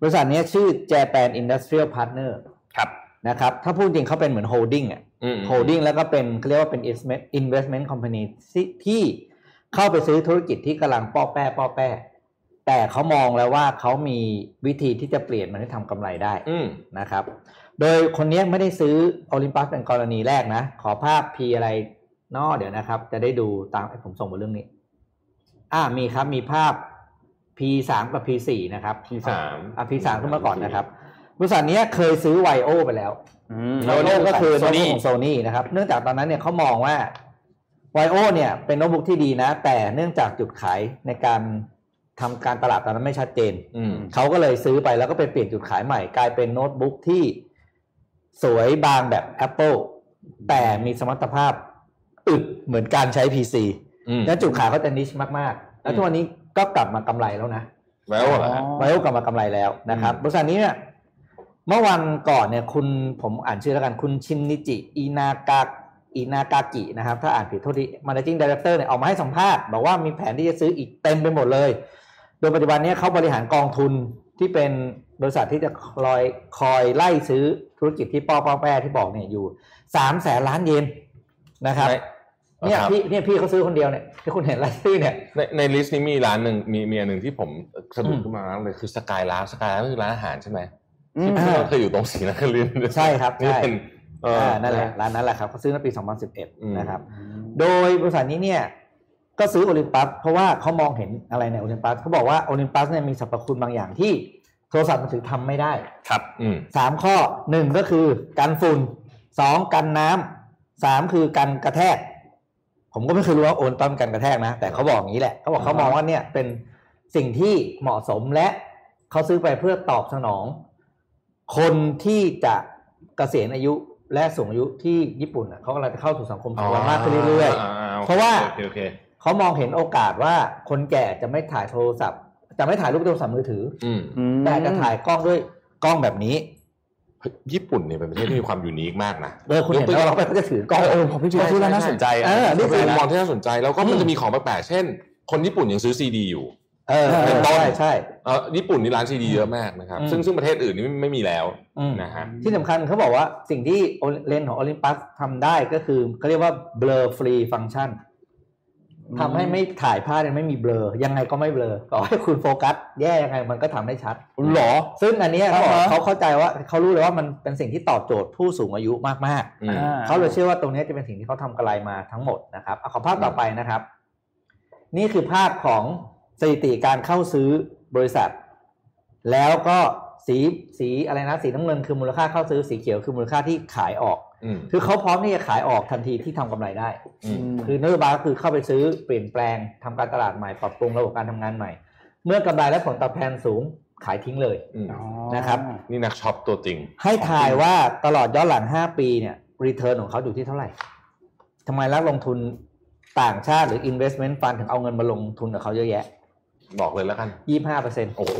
บริษัทนี้ชื่อ Japan Industrial Partner ครับนะครับ ถ้าพูดจริงเขาเป็นเหมือน holding อะอืม holding แล้วก็เป็นเขาเรียกว่าเป็น investment investment company ที่ที่เข้าไปซื้อธุรกิจที่กำลังป้อแป้ป้อแป้ แต่เขามองแล้วว่าเขามีวิธีที่จะเปลี่ยนมันให้ทำกำไรได้อืมนะครับ โดยคนนี้ไม่ได้ซื้อโอลิมปัสเป็นกรณีแรกนะ ขอภาพ P อะไรนอเดี๋ยวนะครับ จะได้ดูตามผมส่งมาเรื่องนี้ อ่ามีครับมีภาพ P สามกับ P สี่นะครับ P3 อะ P สามขึ้นมาก่อนนะครับบริษัทนี้เคยซื้อไวโอไปแล้วอืมไวโอก็คือโซโน้ตบุ๊นี่กของโซนี่นะครับ เนื่องจากตอนนั้นเนี่ยเขามองว่าไวโอเนี่ยเป็นโน้ตบุ๊กที่ดีนะ แต่เนื่องจากจุดขายในการ ทำการตลาดตอนนั้นไม่ชัดเจนอืมเขาก็เลยซื้อไปแล้วก็ไปเปลี่ยนจุดขายใหม่ กลายเป็นโน้ตบุ๊กที่สวยบางแบบ Apple แต่มีสมรรถภาพอึดเหมือนการใช้ PC อืมและจุดขายเขาจะนิชมากๆ แล้วทุกวันนี้ก็กลับมากำไรแล้วนะแล้วเหรอฮะไวโอกลับมากำไรแล้วนะครับอืมบริษัทนี้เนี่ยเมื่อวันก่อนเนี่ยคุณผมอ่านชื่อแล้วกันคุณชินนิจิ อินากาอินากากินะครับ ถ้าอ่านผิดโทษที managing director เนี่ยออกมาให้สัมภาษณ์ บอกว่ามีแผนที่จะซื้ออีกเต็มไปหมดเลยโดยปัจจุบันเนี้เขาบริหารกองทุนที่เป็นบริษัทที่จะคอยคอยไล่ซื้อธุรกิจที่ป้อป้อแป้ที่บอกเนี่ยอยู่สามแสนล้านเยนนะครับเนี่ยครับพี่เนี่ยพี่เขาซื้อคนเดียวเนี่ยที่คุณเห็นรายชื่อเนี่ยในในลิสต์นี้มีร้านหนึ่งมีมีอันหนึ่งที่ผมสะดุดอืมขึ้นมาเลยคือสกายร้านสกายร้านคือร้านอาหารใช่ไหมอืมที่เราเคยอยู่ตรงศรีนครินทร์ใช่ครับนี่ใช่เป็นเอออ่านั่นแหละร้านนั้นแหละครับเขาซื้อในปีอืม2011 นะครับ โดยบริษัทนี้เนี่ย ก็ซื้อโอลิมปัสเพราะว่าเขามองเห็นอะไรในโอลิมปัสเขาบอกว่าโอลิมปัสเนี่ยมีสรรพคุณบางอย่างที่โทรศัพท์มือถือทำไม่ได้ครับอืมสามข้อหนึ่งก็คือกันฝุ่นสองกันน้ำสามคือกันกระแทก ผมก็ไม่เคยรู้ว่าโอนต้นกันกระแทกนะ แต่เขาบอกอย่างนี้แหละเขาบอกเขามองว่าเนี่ยเป็นสิ่งที่เหมาะสมและเขาซื้อไปเพื่อตอบสนอง คนที่จะเกษียณอายุและสูงอายุที่ญี่ปุ่นน่ะเขากำลังจะเข้าสู่สังคมสูงวัยมากขึ้นเรื่อยๆ เพราะว่าโอ เคโอเคเขามองเห็นโอกาสว่าคนแก่จะไม่ถ่ายโทรศัพท์ จะไม่ถ่ายรูปโทรศัพท์มือถืออืมอืมแต่จะถ่ายกล้องด้วยกล้องแบบนี้ญี่ปุ่นเนี่ยเป็นประเทศที่มีความยูนิคมากนะเออคุณเห็นแล้วเราไปเขาจะถือกล้องเออผมพี่จูพูดแล้วน่าสนใจะเออนี่เป็นมุมมองนะที่น่าสนใจแล้วก็มันอืมจะมีของแปลกๆเช่น คนญี่ปุ่นยังซื้อซีดีอยู่เออเป็นต้นใช่ใช่เออญี่ปุ่นนี่ร้านซีดีเยอะมากนะครับอืมซึ่งซึ่งประเทศอื่นนี่ไม่ไม่มีแล้วอืมนะฮะที่สำคัญเขาบอกว่าสิ่งที่เลนส์ของโอลิมปัสทำได้ก็คือเขาเรียกว่า blur free function ทำให้ไม่ถ่ายภาพเนี่ยไม่มีเบลอ ยังไงก็ไม่เบลอต่อให้คุณโฟกัส แย่ยังไงมันก็ทำได้ชัดหรอ ซึ่งอันเนี้ยเขาบอกอ่าฮะเขาเข้าใจว่าเขารู้เลยว่ามันเป็นสิ่งที่ตอบโจทย์ผู้สูงอายุมากอืมๆเขาเลยเชื่อว่าตรงเนี้ยจะเป็นสิ่งที่เขาทำกระไรมาทั้งหมดนะครับเอาขอภาพต่อไปนะครับ นี่คือภาพของสถิติการเข้าซื้อบริษัท แล้วก็สีสีอะไรนะสีน้ำเงินคือมูลค่าเข้าซื้อสีเขียวคือมูลค่าที่ขายออกอืม คือเขาพร้อมที่จะขายออกทันทีที่ทำกำไรได้อืมคือนโยบายก็คือเข้าไปซื้อเปลี่ยนแปลงทำการตลาดใหม่ปรับปรุงระบบการทำงานใหม่ เมื่อกำไรและผลตอบแทนสูงขายทิ้งเลยอืมนะครับ นี่นักช็อปตัวจริง ให้ทายว่าตลอดย้อนหลัง 5 ปีเนี่ย return ของเขาอยู่ที่เท่าไหร่ทำไมนักลงทุนต่างชาติหรือ investment fund ถึงเอาเงินมาลงทุนกับเขาเยอะแยะ บอกเลยแล้วกัน 25เปอร์เซ็นต์โอ้โห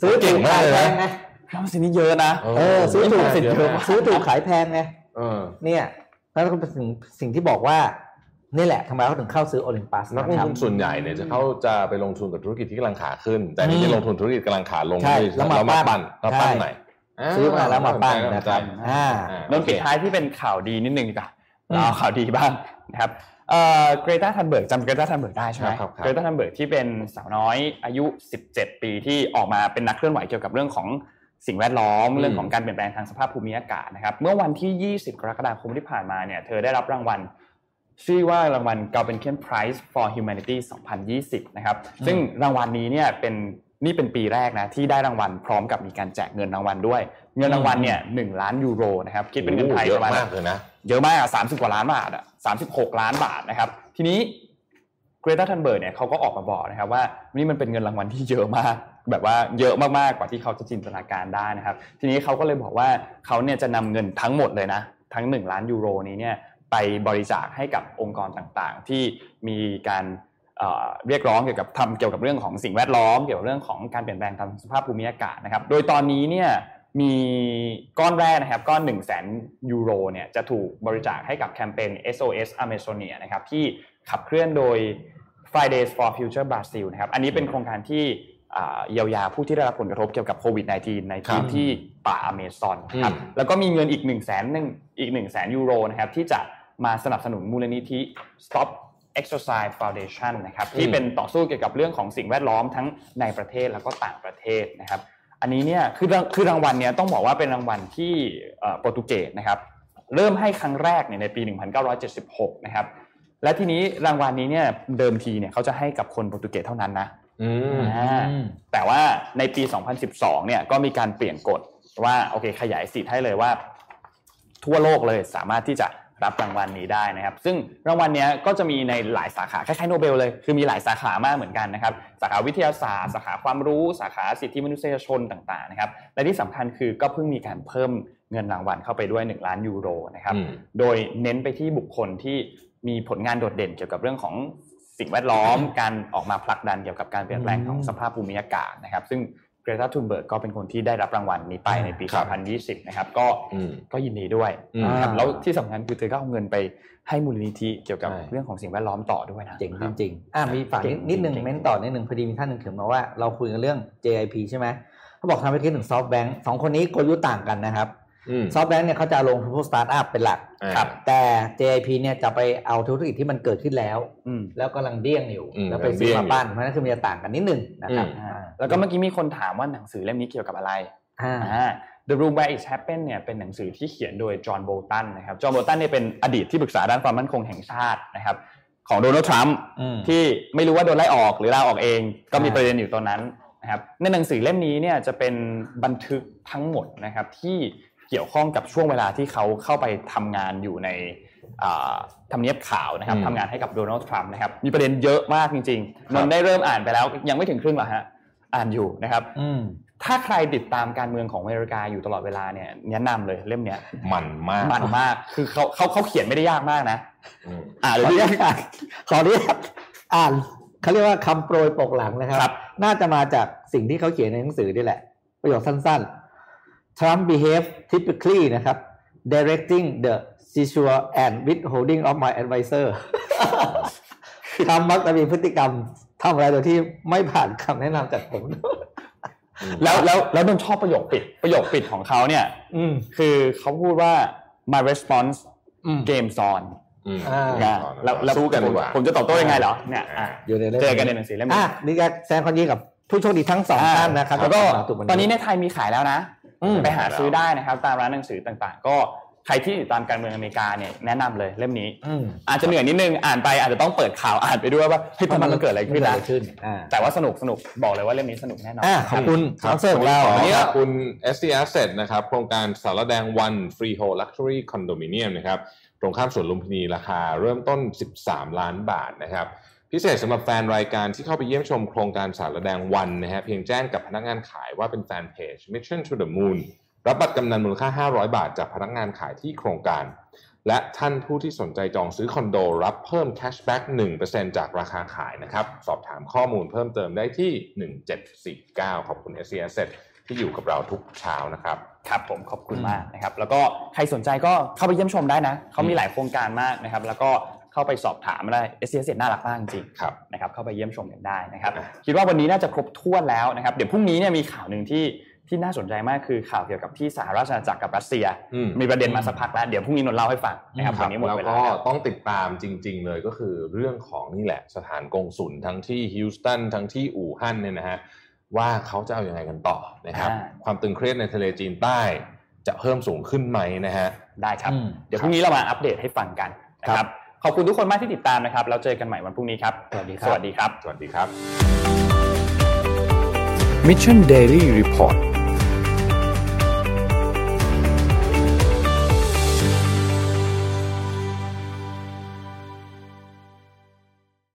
ซื้อเก่ถูงกมากขายเลยแพนะ งไงแล้วสิ่งนี้เยอะนะเออซื้อถูกเยอะซื้อถูกขายแพงไงเนี่ยแล้วก็เป็นสิ่งสิ่งที่บอกว่านี่แหละทำไมเขาถึงเข้าซื้อโอลิมปัสนักลงทุนส่วนใหญ่เนี่ยจะเขาจะไปลงทุนกับธุรกิจที่กำลังขาขึ้น แต่นี่จะลงทุนธุรกิจกำลังขาลงใช่ด้วยแล้วมาปั้นแล้วปั้นใช่ใหม่ซื้อมาแล้วมาปั้นนะครับอ่าอ่าเริ่มปิดท้ายที่เป็นข่าวดีนิดนึงดีกว่าอืมเราเอข่าวดีบ้างนะครับเอ่อเกรตาทันเบิร์กจำเกรตาทันเบิร์กได้ใช่ไหมเกรตาทันเบิร์กที่เป็นสาวน้อยอายุ 17 ปีที่ออกมาเป็นนักเคลื่อนไหวเกี่ยวกับเรื่องของ สิ่งแวดล้อมเรื่องของการเปลี่ยนแปลงทางสภาพภูมิอากาศนะครับ เมื่อวันที่ 20 กรกฎาคมที่ผ่านมาเนี่ยเธอได้รับรางวัลชื่อว่ารางวัล g a l b e n k i a n Prize for Humanity 2020 นะครับ ซึ่งรางวัลนี้เนี่ยเป็นนี่เป็นปีแรกนะที่ได้รางวัลพร้อมกับมีการแจกเงินรางวัลด้วย เงินรางวัลเนี่ยหนึ่งล้านยูโรนะครับคิดเป็นเงินไทยเยปอะระมาณมากเลยนะเยอะมากอะ30กว่าล้านบาทอะ36ล้านบาทนะครับ ทีนี้เกรตาทันเบิร์เนี่ยเขาก็ออกมาบอกนะครับว่านี่มันเป็นเงินรางวัลที่เยอะมาก แบบว่าเยอะมากๆกว่าที่เขาจะจินตนาการได้นะครับ ทีนี้เขาก็เลยบอกว่าเขาเนี่ยจะนำเงินทั้งหมดเลยนะทั้ง 1 ล้านยูโรนี้เนี่ยไปบริจาคให้กับองค์กรต่างๆ ที่มีการเอ่อเรียกร้องเกี่ยวกับทำเกี่ยวกับเรื่องของสิ่งแวดล้อม เกี่ยวกับเรื่องของการเปลี่ยนแปลงทางสภาพภูมิอากาศนะครับ โดยตอนนี้เนี่ยมีก้อนแรกนะครับก้อน 1 0 0 0 0แสนยูโรเนี่ยจะถูกบริจาคให้กับแคมเปญ SOS Amazonia นะครับที่ขับเคลื่อนโดย Fridays for Future Brazil นะครับอันนี้เป็นโครงการที่ เยียวยาผู้ที่ได้รับผลกระทบเกี่ยวกับโควิด -19 ในพื้นที่ป่าอเมซอนนะครับอืมแล้วก็มีเงินอีก1นึ่งแสนหนึ่งอีก1นึ่งแสนยูโรนะครับที่จะมาสนับสนุนมูลนิธิ Stop Exercise Foundation นะครับที่เป็นต่อสู้เกี่ยวกับเรื่องของสิ่งแวดล้อมทั้งในประเทศแล้วก็ต่างประเทศนะครับ อันนี้เนี่ยคือรางคือรางวัลเนี่ยต้องบอกว่าเป็นรางวัลที่เอ่อโปรตุเกสนะครับเริ่มให้ครั้งแรกเนี่ยในปี 1976 นะครับและทีนี้รางวัลนี้เนี่ยเดิมทีเนี่ยเขาจะให้กับคนโปรตุเกสเท่านั้นนะอืมอ่า แต่ว่าในปี 2012 เนี่ยก็มีการเปลี่ยนกฎว่าโอเค ขยายสิทธิ์ให้เลยว่า ทั่วโลกเลยสามารถที่จะรับรางวัลนี้ได้นะครับ ซึ่งรางวัลเนี้ยก็จะมีในหลายสาขาคล้ายๆโนเบลเลย คือมีหลายสาขามากเหมือนกันนะครับ สาขาวิทยาศาสตร์สาขาความรู้สาขาสิทธิมนุษยชนต่างๆนะครับ และที่สำคัญคือก็เพิ่งมีการเพิ่มเงินรางวัลเข้าไปด้วย 1 ล้านยูโรนะครับอืมโดยเน้นไปที่บุคคลที่มีผลงานโดดเด่นเกี่ยวกับเรื่องของ สิ่งแวดล้อมการออกมาผลักดันเกี่ยวกับการเปลี่ยนแปลงของสภาพภูมิอากาศนะครับ ซึ่งเกรตาทูนเบิร์กก็เป็นคนที่ได้รับรางวัลนี้ไปในปีครับ2020 นะครับ ก็อืมก็ยินดีด้วยอืมนะครับแล้วที่สำคัญคือเธอก็เอาเงินไปให้มูลนิธิเกี่ยวกับใช่เรื่องของสิ่งแวดล้อมต่อด้วยนะเจ๋งจริงๆอะมีฝากเก่นิงดนิดนึงจริงๆเม้นต่อนิดนึงพอดีมีท่านหนึ่งเขียนมาว่าเราคุยกันเรื่อง JIP ใช่ไหมเขาบอกทำให้คิดถึง SoftBank สองคนนี้กลยุทธ์ต่างกันนะครับอืม SoftBank เนี่ยเขาจะลงทุนพวกสตาร์ทอัพเป็นหลักอ่าครับ แต่ JIP เนี่ยจะไปเอาธุรกิจที่มันเกิดขึ้นแล้วอืมแล้วกำลังเดี้ยงอยู่อืมแล้วไปซื้อมาเดี้ยงอยู่ปั้นเพราะฉะนั้นคือมันจะต่างกันนิดนึงนะครับอืมอ่าแล้วก็เมื่อกี้มีคนถามว่าหนังสือเล่มนี้เกี่ยวกับอะไรอ่าอ่า The Room Where It Happened เนี่ยเป็นหนังสือที่เขียนโดยจอห์นโบลตันนะครับจอห์นโบลตันเนี่ยเป็นอดีตที่ปรึกษาด้านความมั่นคงแห่งชาตินะครับของโดนัลด์ทรัมป์อืมที่ไม่รู้ว่าโดนไล่ออกหรือลาออกเองก็มีอ่าประเด็นอยู่ตอนนั้นนะครับในหนังสือเล่มนี้เนี่ยจะเป็นบันทึกทั้งหมดนะครับที่ เกี่ยวข้องกับช่วงเวลาที่เขาเข้าไปทำงานอยู่ในอ่าทำเนียบขาวนะครับอืมทำงานให้กับโดนัลด์ทรัมป์นะครับมีประเด็นเยอะมากจริงๆนนท์ได้เริ่มอ่านไปแล้วยังไม่ถึงครึ่งหรอกฮะอ่านอยู่นะครับอืมถ้าใครติดตามการเมืองของอเมริกาอยู่ตลอดเวลาเนี่ยแนะนำเลยเล่มเนี้ยมันมากมันมากคือเขาเขาเขาเขียนไม่ได้ยากมากนะอืมอ่านขเลออนุยญาตอ่านขออนุญาตอ่านเขาเรียกว่าคำโปรยปกหลังนะครับครับ น่าจะมาจากสิ่งที่เขาเขียนในหนังสือนี่แหละ ประโยคสั้นๆ Trump behave typically นะครับ directing the seizure and withholding of my advisor ทำมักจะมีพฤติกรรมทำอะไรโดยที่ไม่ผ่านคำแนะนำจากผม แล้วแล้วแล้วนนท์ชอบประโยคปิดประโยคปิดของเขาเนี่ยอืมคือเขาพูดว่า my response อืม game on อืมอ่านะแล้วแล้วสู้กันผมดีกว่าผมจะตอบโต้ยังไงเหรอเนี่ยอะอยู่ในเล่มเจอกันในหนังสือเล่มอะนี้นี่ก็แสดงความยินดีกับผู้โชคดีทั้งสองท่านนะครับแล้วก็ที่ถูกวัตอนนี้ในไทยมีขายแล้วนะอืม ไปหาซื้อได้นะครับ ตามร้านหนังสือต่างๆ ก็ใครที่ติดตามการเมืองอเมริกาเนี่ยแนะนำเลยเล่มนี้อืมอาจจะเหนื่อยนิดนึงอ่านไปอาจจะต้องเปิดข่าวอ่านไปด้วยว่าเฮ้ยตอนนั้นมันเกิดอะไรขึ้นนะขึ้นอ่าแต่ว่าสนุกสนุกบอกเลยว่าเล่มนี้สนุกแน่นอนอ่าขอบคุณสปอนเซอร์ของเราวันอันนี้นี้ขอบคุณ SD Asset นะครับโครงการสารแดง One Freehold Luxury Condominium นะครับตรงข้ามสวนลุมพินีราคาเริ่มต้น 13 ล้านบาทนะครับ พิเศษสำหรับแฟนรายการที่เข้าไปเยี่ยมชมโครงการสารแดงวันนะฮะเพียงแจ้งกับพนักงานขายว่าเป็นแฟนเพจ Mission to the Moon รับบัตรกำนันมูลค่า 500 บาท จากพนักงานขายที่โครงการ และท่านผู้ที่สนใจจองซื้อคอนโด รับเพิ่มแคชแบ็ก1%จากราคาขายนะครับ สอบถามข้อมูลเพิ่มเติมได้ที่ 1749 ขอบคุณ s c s ที่อยู่กับเราทุกเช้านะครับ ครับผมขอบคุณมากนะครับ แล้วก็ใครสนใจก็เข้าไปเยี่ยมชมได้นะ เขามีหลายโครงการมากนะครับ แล้วก็ เข้าไปสอบถามได้ s อ s น่ารักมากจริงครับๆนะครับเข้าไปเยี่ยมชมกันได้นะครับอะคิดว่าวันนี้น่าจะครบถ้วนแล้วนะครับเดี๋ยวพรุ่งนี้เนี่ยมีข่าวหนึ่งที่ที่น่าสนใจมากคือข่าวเกี่ยวกับที่สหราชอาณาจักรกับรัสเซียอืมมีประเด็นมาสักพักแล้ว เดี๋ยวพรุ่งนี้นนท์เล่าให้ฟังนะครับครัวับนนี้หมดแล้วเวลาก็แล้วต้องติดตามจริง ๆ เลยก็คือเรื่องของนี่แหละสถานกงสุลทั้งที่ฮิวสตันทั้งที่อู่ฮั่นเนี่ยนะฮะว่าเขาจะเอาอยัางไงกันต่อนะครับอ่าความตึงเครียดในทะเลจีนใต้จะเพิ่มสูงขึ้นไหมนะฮะได้ครับอืมเดี๋ยวพรุ่งนี้เรามาอัปเดตให้ฟังกันนะครับ ขอบคุณทุกคนมากที่ติดตามนะครับแล้วเจอกันใหม่วันพรุ่งนี้ครับ สวัสดีครับ สวัสดีครับ สวัสดีครับ Mission Daily Report